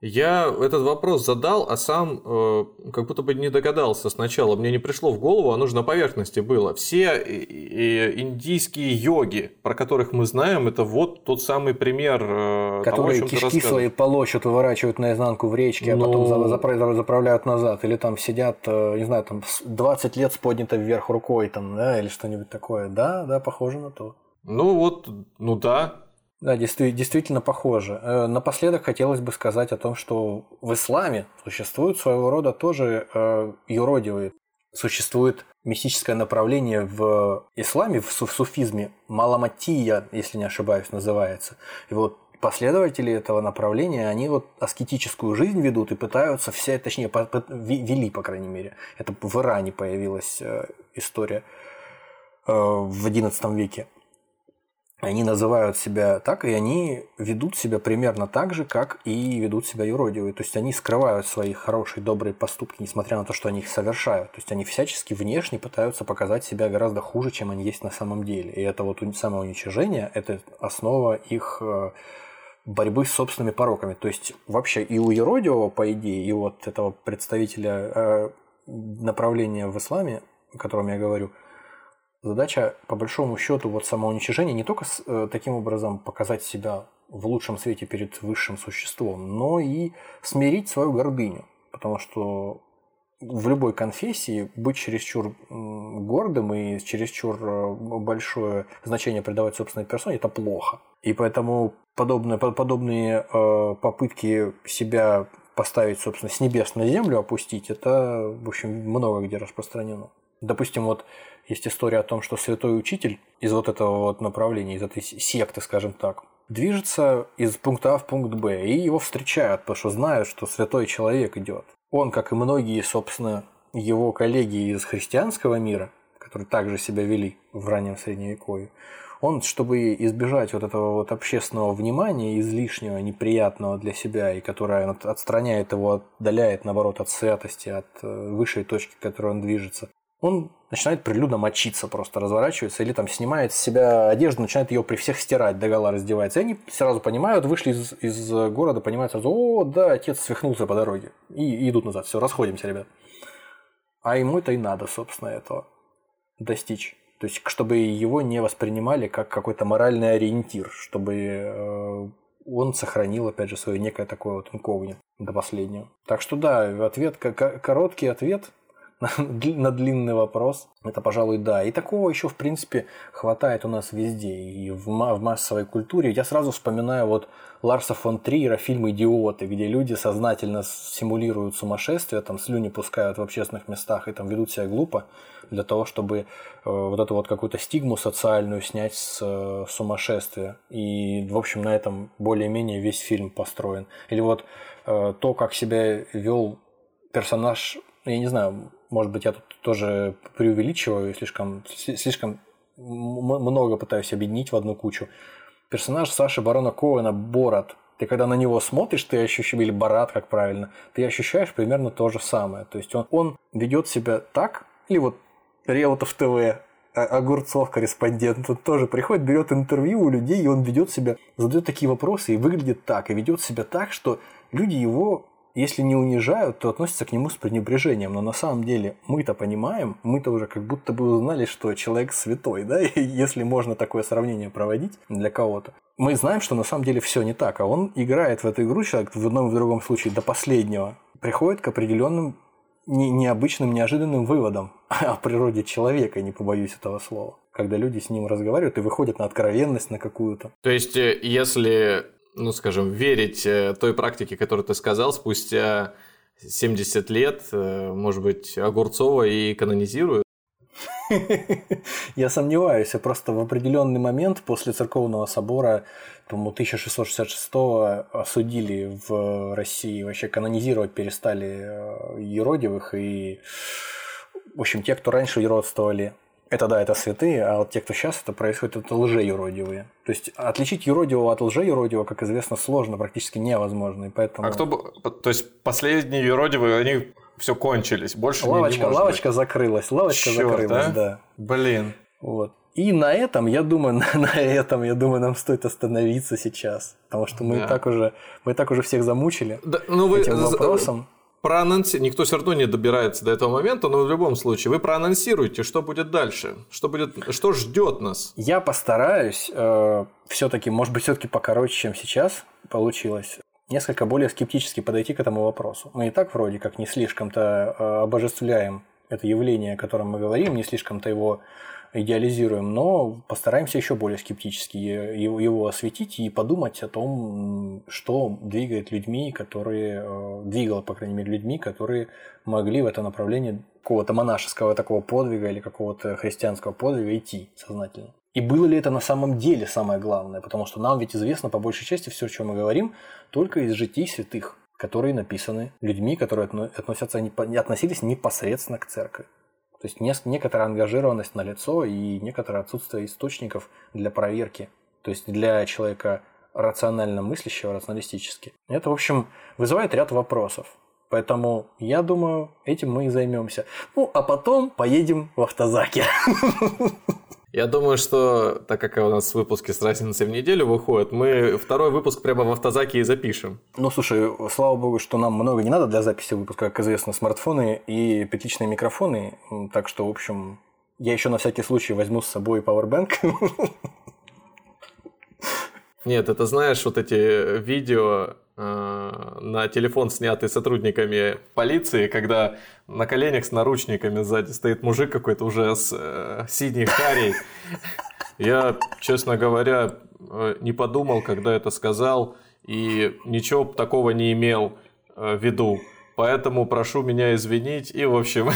Я этот вопрос задал, а сам э, как будто бы не догадался сначала. Мне не пришло в голову, оно же на поверхности было. Все индийские йоги, про которых мы знаем, это вот тот самый пример э, Которые того, кишки свои полощут, выворачивают наизнанку в речке, Но... а потом ну. заправляют назад. Или там сидят, э, не знаю, там 20 лет с поднятой вверх рукой, там, да, или что-нибудь такое. Да, да, похоже на то. Ну вот, ну да, да, действительно похоже. Э, напоследок хотелось бы сказать о том, что в исламе существуют своего рода тоже э, юродивые. Существует мистическое направление в исламе, в суфизме, маламатия, если не ошибаюсь, называется. И вот последователи этого направления, они вот аскетическую жизнь ведут и пытаются все, точнее, вели, по крайней мере. Это в Иране появилась э, история в XI веке они называют себя так, и они ведут себя примерно так же, как и ведут себя юродивые. То есть они скрывают свои хорошие, добрые поступки, несмотря на то, что они их совершают. То есть они всячески внешне пытаются показать себя гораздо хуже, чем они есть на самом деле. И это вот самоуничижение – это основа их э, борьбы с собственными пороками. То есть вообще и у юродивого, по идее, и вот этого представителя э, направления в исламе, о котором я говорю – Задача, по большому счету, вот самоуничижения не только с, э, таким образом показать себя в лучшем свете перед высшим существом, но и смирить свою гордыню. Потому что в любой конфессии быть чересчур гордым и чересчур э, большое значение придавать собственной персоне – это плохо. И поэтому подобные, подобные э, попытки себя поставить, собственно, с небес на землю опустить, это, в общем, много где распространено. Допустим, вот есть история о том, что святой учитель из вот этого вот направления, из этой секты, скажем так, движется из пункта А в пункт Б, и его встречают, потому что знают, что святой человек идет. Он, как и многие, собственно, его коллеги из христианского мира, которые также себя вели в раннем средневековье, он, чтобы избежать вот этого вот общественного внимания, излишнего, неприятного для себя, и которое отстраняет его, отдаляет, наоборот, от святости, от э, высшей точки, к которой он движется, он начинает прилюдно мочиться, просто разворачивается, или там снимает с себя одежду, начинает ее при всех стирать, догола раздевается. И они сразу понимают, вышли из, из города, понимают сразу, о, да, отец свихнулся по дороге. И, и идут назад, все, расходимся, ребят. А ему это и надо, собственно, этого достичь. То есть, чтобы его не воспринимали как какой-то моральный ориентир, чтобы э, он сохранил, опять же, свое некое такое вот инкогнито до последнего. Так что да, ответ, короткий ответ на длинный вопрос. Это, пожалуй, да. И такого еще, в принципе, хватает у нас везде. И в, в массовой культуре. Я сразу вспоминаю вот Ларса фон Триера фильм «Идиоты», где люди сознательно симулируют сумасшествие, там слюни пускают в общественных местах и там ведут себя глупо для того, чтобы э, вот эту вот какую-то стигму социальную снять с э, сумасшествия. И, в общем, на этом более-менее весь фильм построен. Или вот э, то, как себя вел персонаж, я не знаю, может быть, я тут тоже преувеличиваю, слишком, слишком много пытаюсь объединить в одну кучу. Персонаж Саши Барона Коэна Борат. Ты когда на него смотришь, ты ощущаешь, или Барат, как правильно, ты ощущаешь примерно то же самое. То есть он, он ведет себя так, или вот Реутов ТВ, а, Огурцов, корреспондент, он тоже приходит, берет интервью у людей, и он ведет себя, задает такие вопросы и выглядит так, и ведет себя так, что люди его если не унижают, то относятся к нему с пренебрежением. Но на самом деле мы-то понимаем, мы-то уже как будто бы узнали, что человек святой, да, если можно такое сравнение проводить для кого-то. Мы знаем, что на самом деле все не так, а он играет в эту игру, человек в одном и в другом случае до последнего, приходит к определенным не, необычным, неожиданным выводам о природе человека, не побоюсь этого слова. Когда люди с ним разговаривают и выходят на откровенность на какую-то. То есть, э, если ну, скажем, верить э, той практике, которую ты сказал, спустя 70 лет, э, может быть, Огурцова и канонизируют? Я сомневаюсь, просто в определенный момент после церковного собора, по-моему, 1666 осудили в России, вообще канонизировать перестали э, еродивых, и, в общем, те, кто раньше еродствовали, это да, это святые, а вот те, кто сейчас это происходит, это лжеюродивые. То есть отличить юродивого от лжеюродивого, как известно, сложно, практически невозможно. И поэтому... А кто То есть последние юродивые, они все кончились, больше лавочка, не, не Лавочка быть. закрылась, лавочка Черт, закрылась, да? да. Блин. Вот. И на этом, я думаю, на, на этом, я думаю, нам стоит остановиться сейчас, потому что мы да. так уже, мы так уже всех замучили да, ну вы этим вопросом проанонси... никто все равно не добирается до этого момента, но в любом случае вы проанонсируете, что будет дальше, что будет, что ждет нас. Я постараюсь э, все-таки, может быть, все-таки покороче, чем сейчас получилось, несколько более скептически подойти к этому вопросу. Мы и так вроде как не слишком-то э, обожествляем это явление, о котором мы говорим, не слишком-то его идеализируем, но постараемся еще более скептически его осветить и подумать о том, что двигает людьми, которые э, двигало, по крайней мере, людьми, которые могли в это направление какого-то монашеского такого подвига или какого-то христианского подвига идти сознательно. И было ли это на самом деле самое главное? Потому что нам ведь известно по большей части все, о чем мы говорим, только из житий святых, которые написаны людьми, которые относятся, относились непосредственно к церкви. То есть некоторая ангажированность на лицо и некоторое отсутствие источников для проверки. То есть для человека рационально мыслящего, рационалистически. Это, в общем, вызывает ряд вопросов. Поэтому я думаю, этим мы и займемся. Ну, а потом поедем в автозаке. Я думаю, что так как у нас выпуски с разницей в неделю выходят, мы второй выпуск прямо в автозаке и запишем. Ну, слушай, слава богу, что нам много не надо для записи выпуска, как известно, смартфоны и петличные микрофоны. Так что, в общем, я еще на всякий случай возьму с собой Powerbank. Нет, это знаешь, вот эти видео э, на телефон, снятые сотрудниками полиции, когда на коленях с наручниками сзади стоит мужик какой-то уже с э, синей харей. Я, честно говоря, э, не подумал, когда это сказал, и ничего такого не имел э, в виду. Поэтому прошу меня извинить. И, в общем...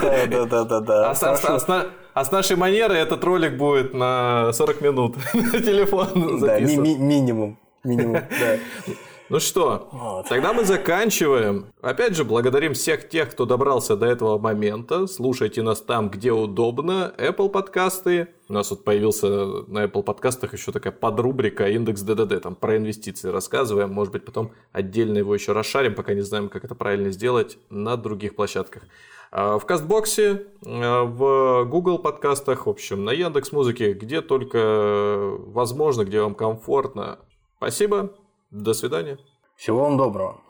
Да, да, да, да, да. А, а, а, а с нашей манерой этот ролик будет на 40 минут на телефон записан. Да, ми ми минимум. Минимум, да. Ну что, вот. тогда мы заканчиваем. Опять же, благодарим всех тех, кто добрался до этого момента. Слушайте нас там, где удобно. Apple подкасты. У нас вот появился на Apple подкастах еще такая подрубрика индекс ДДД. Там про инвестиции рассказываем. Может быть, потом отдельно его еще расшарим, пока не знаем, как это правильно сделать на других площадках. А, в Кастбоксе, а, в Google подкастах, в общем, на Яндекс Музыке, где только возможно, где вам комфортно. Спасибо. До свидания. Всего вам доброго.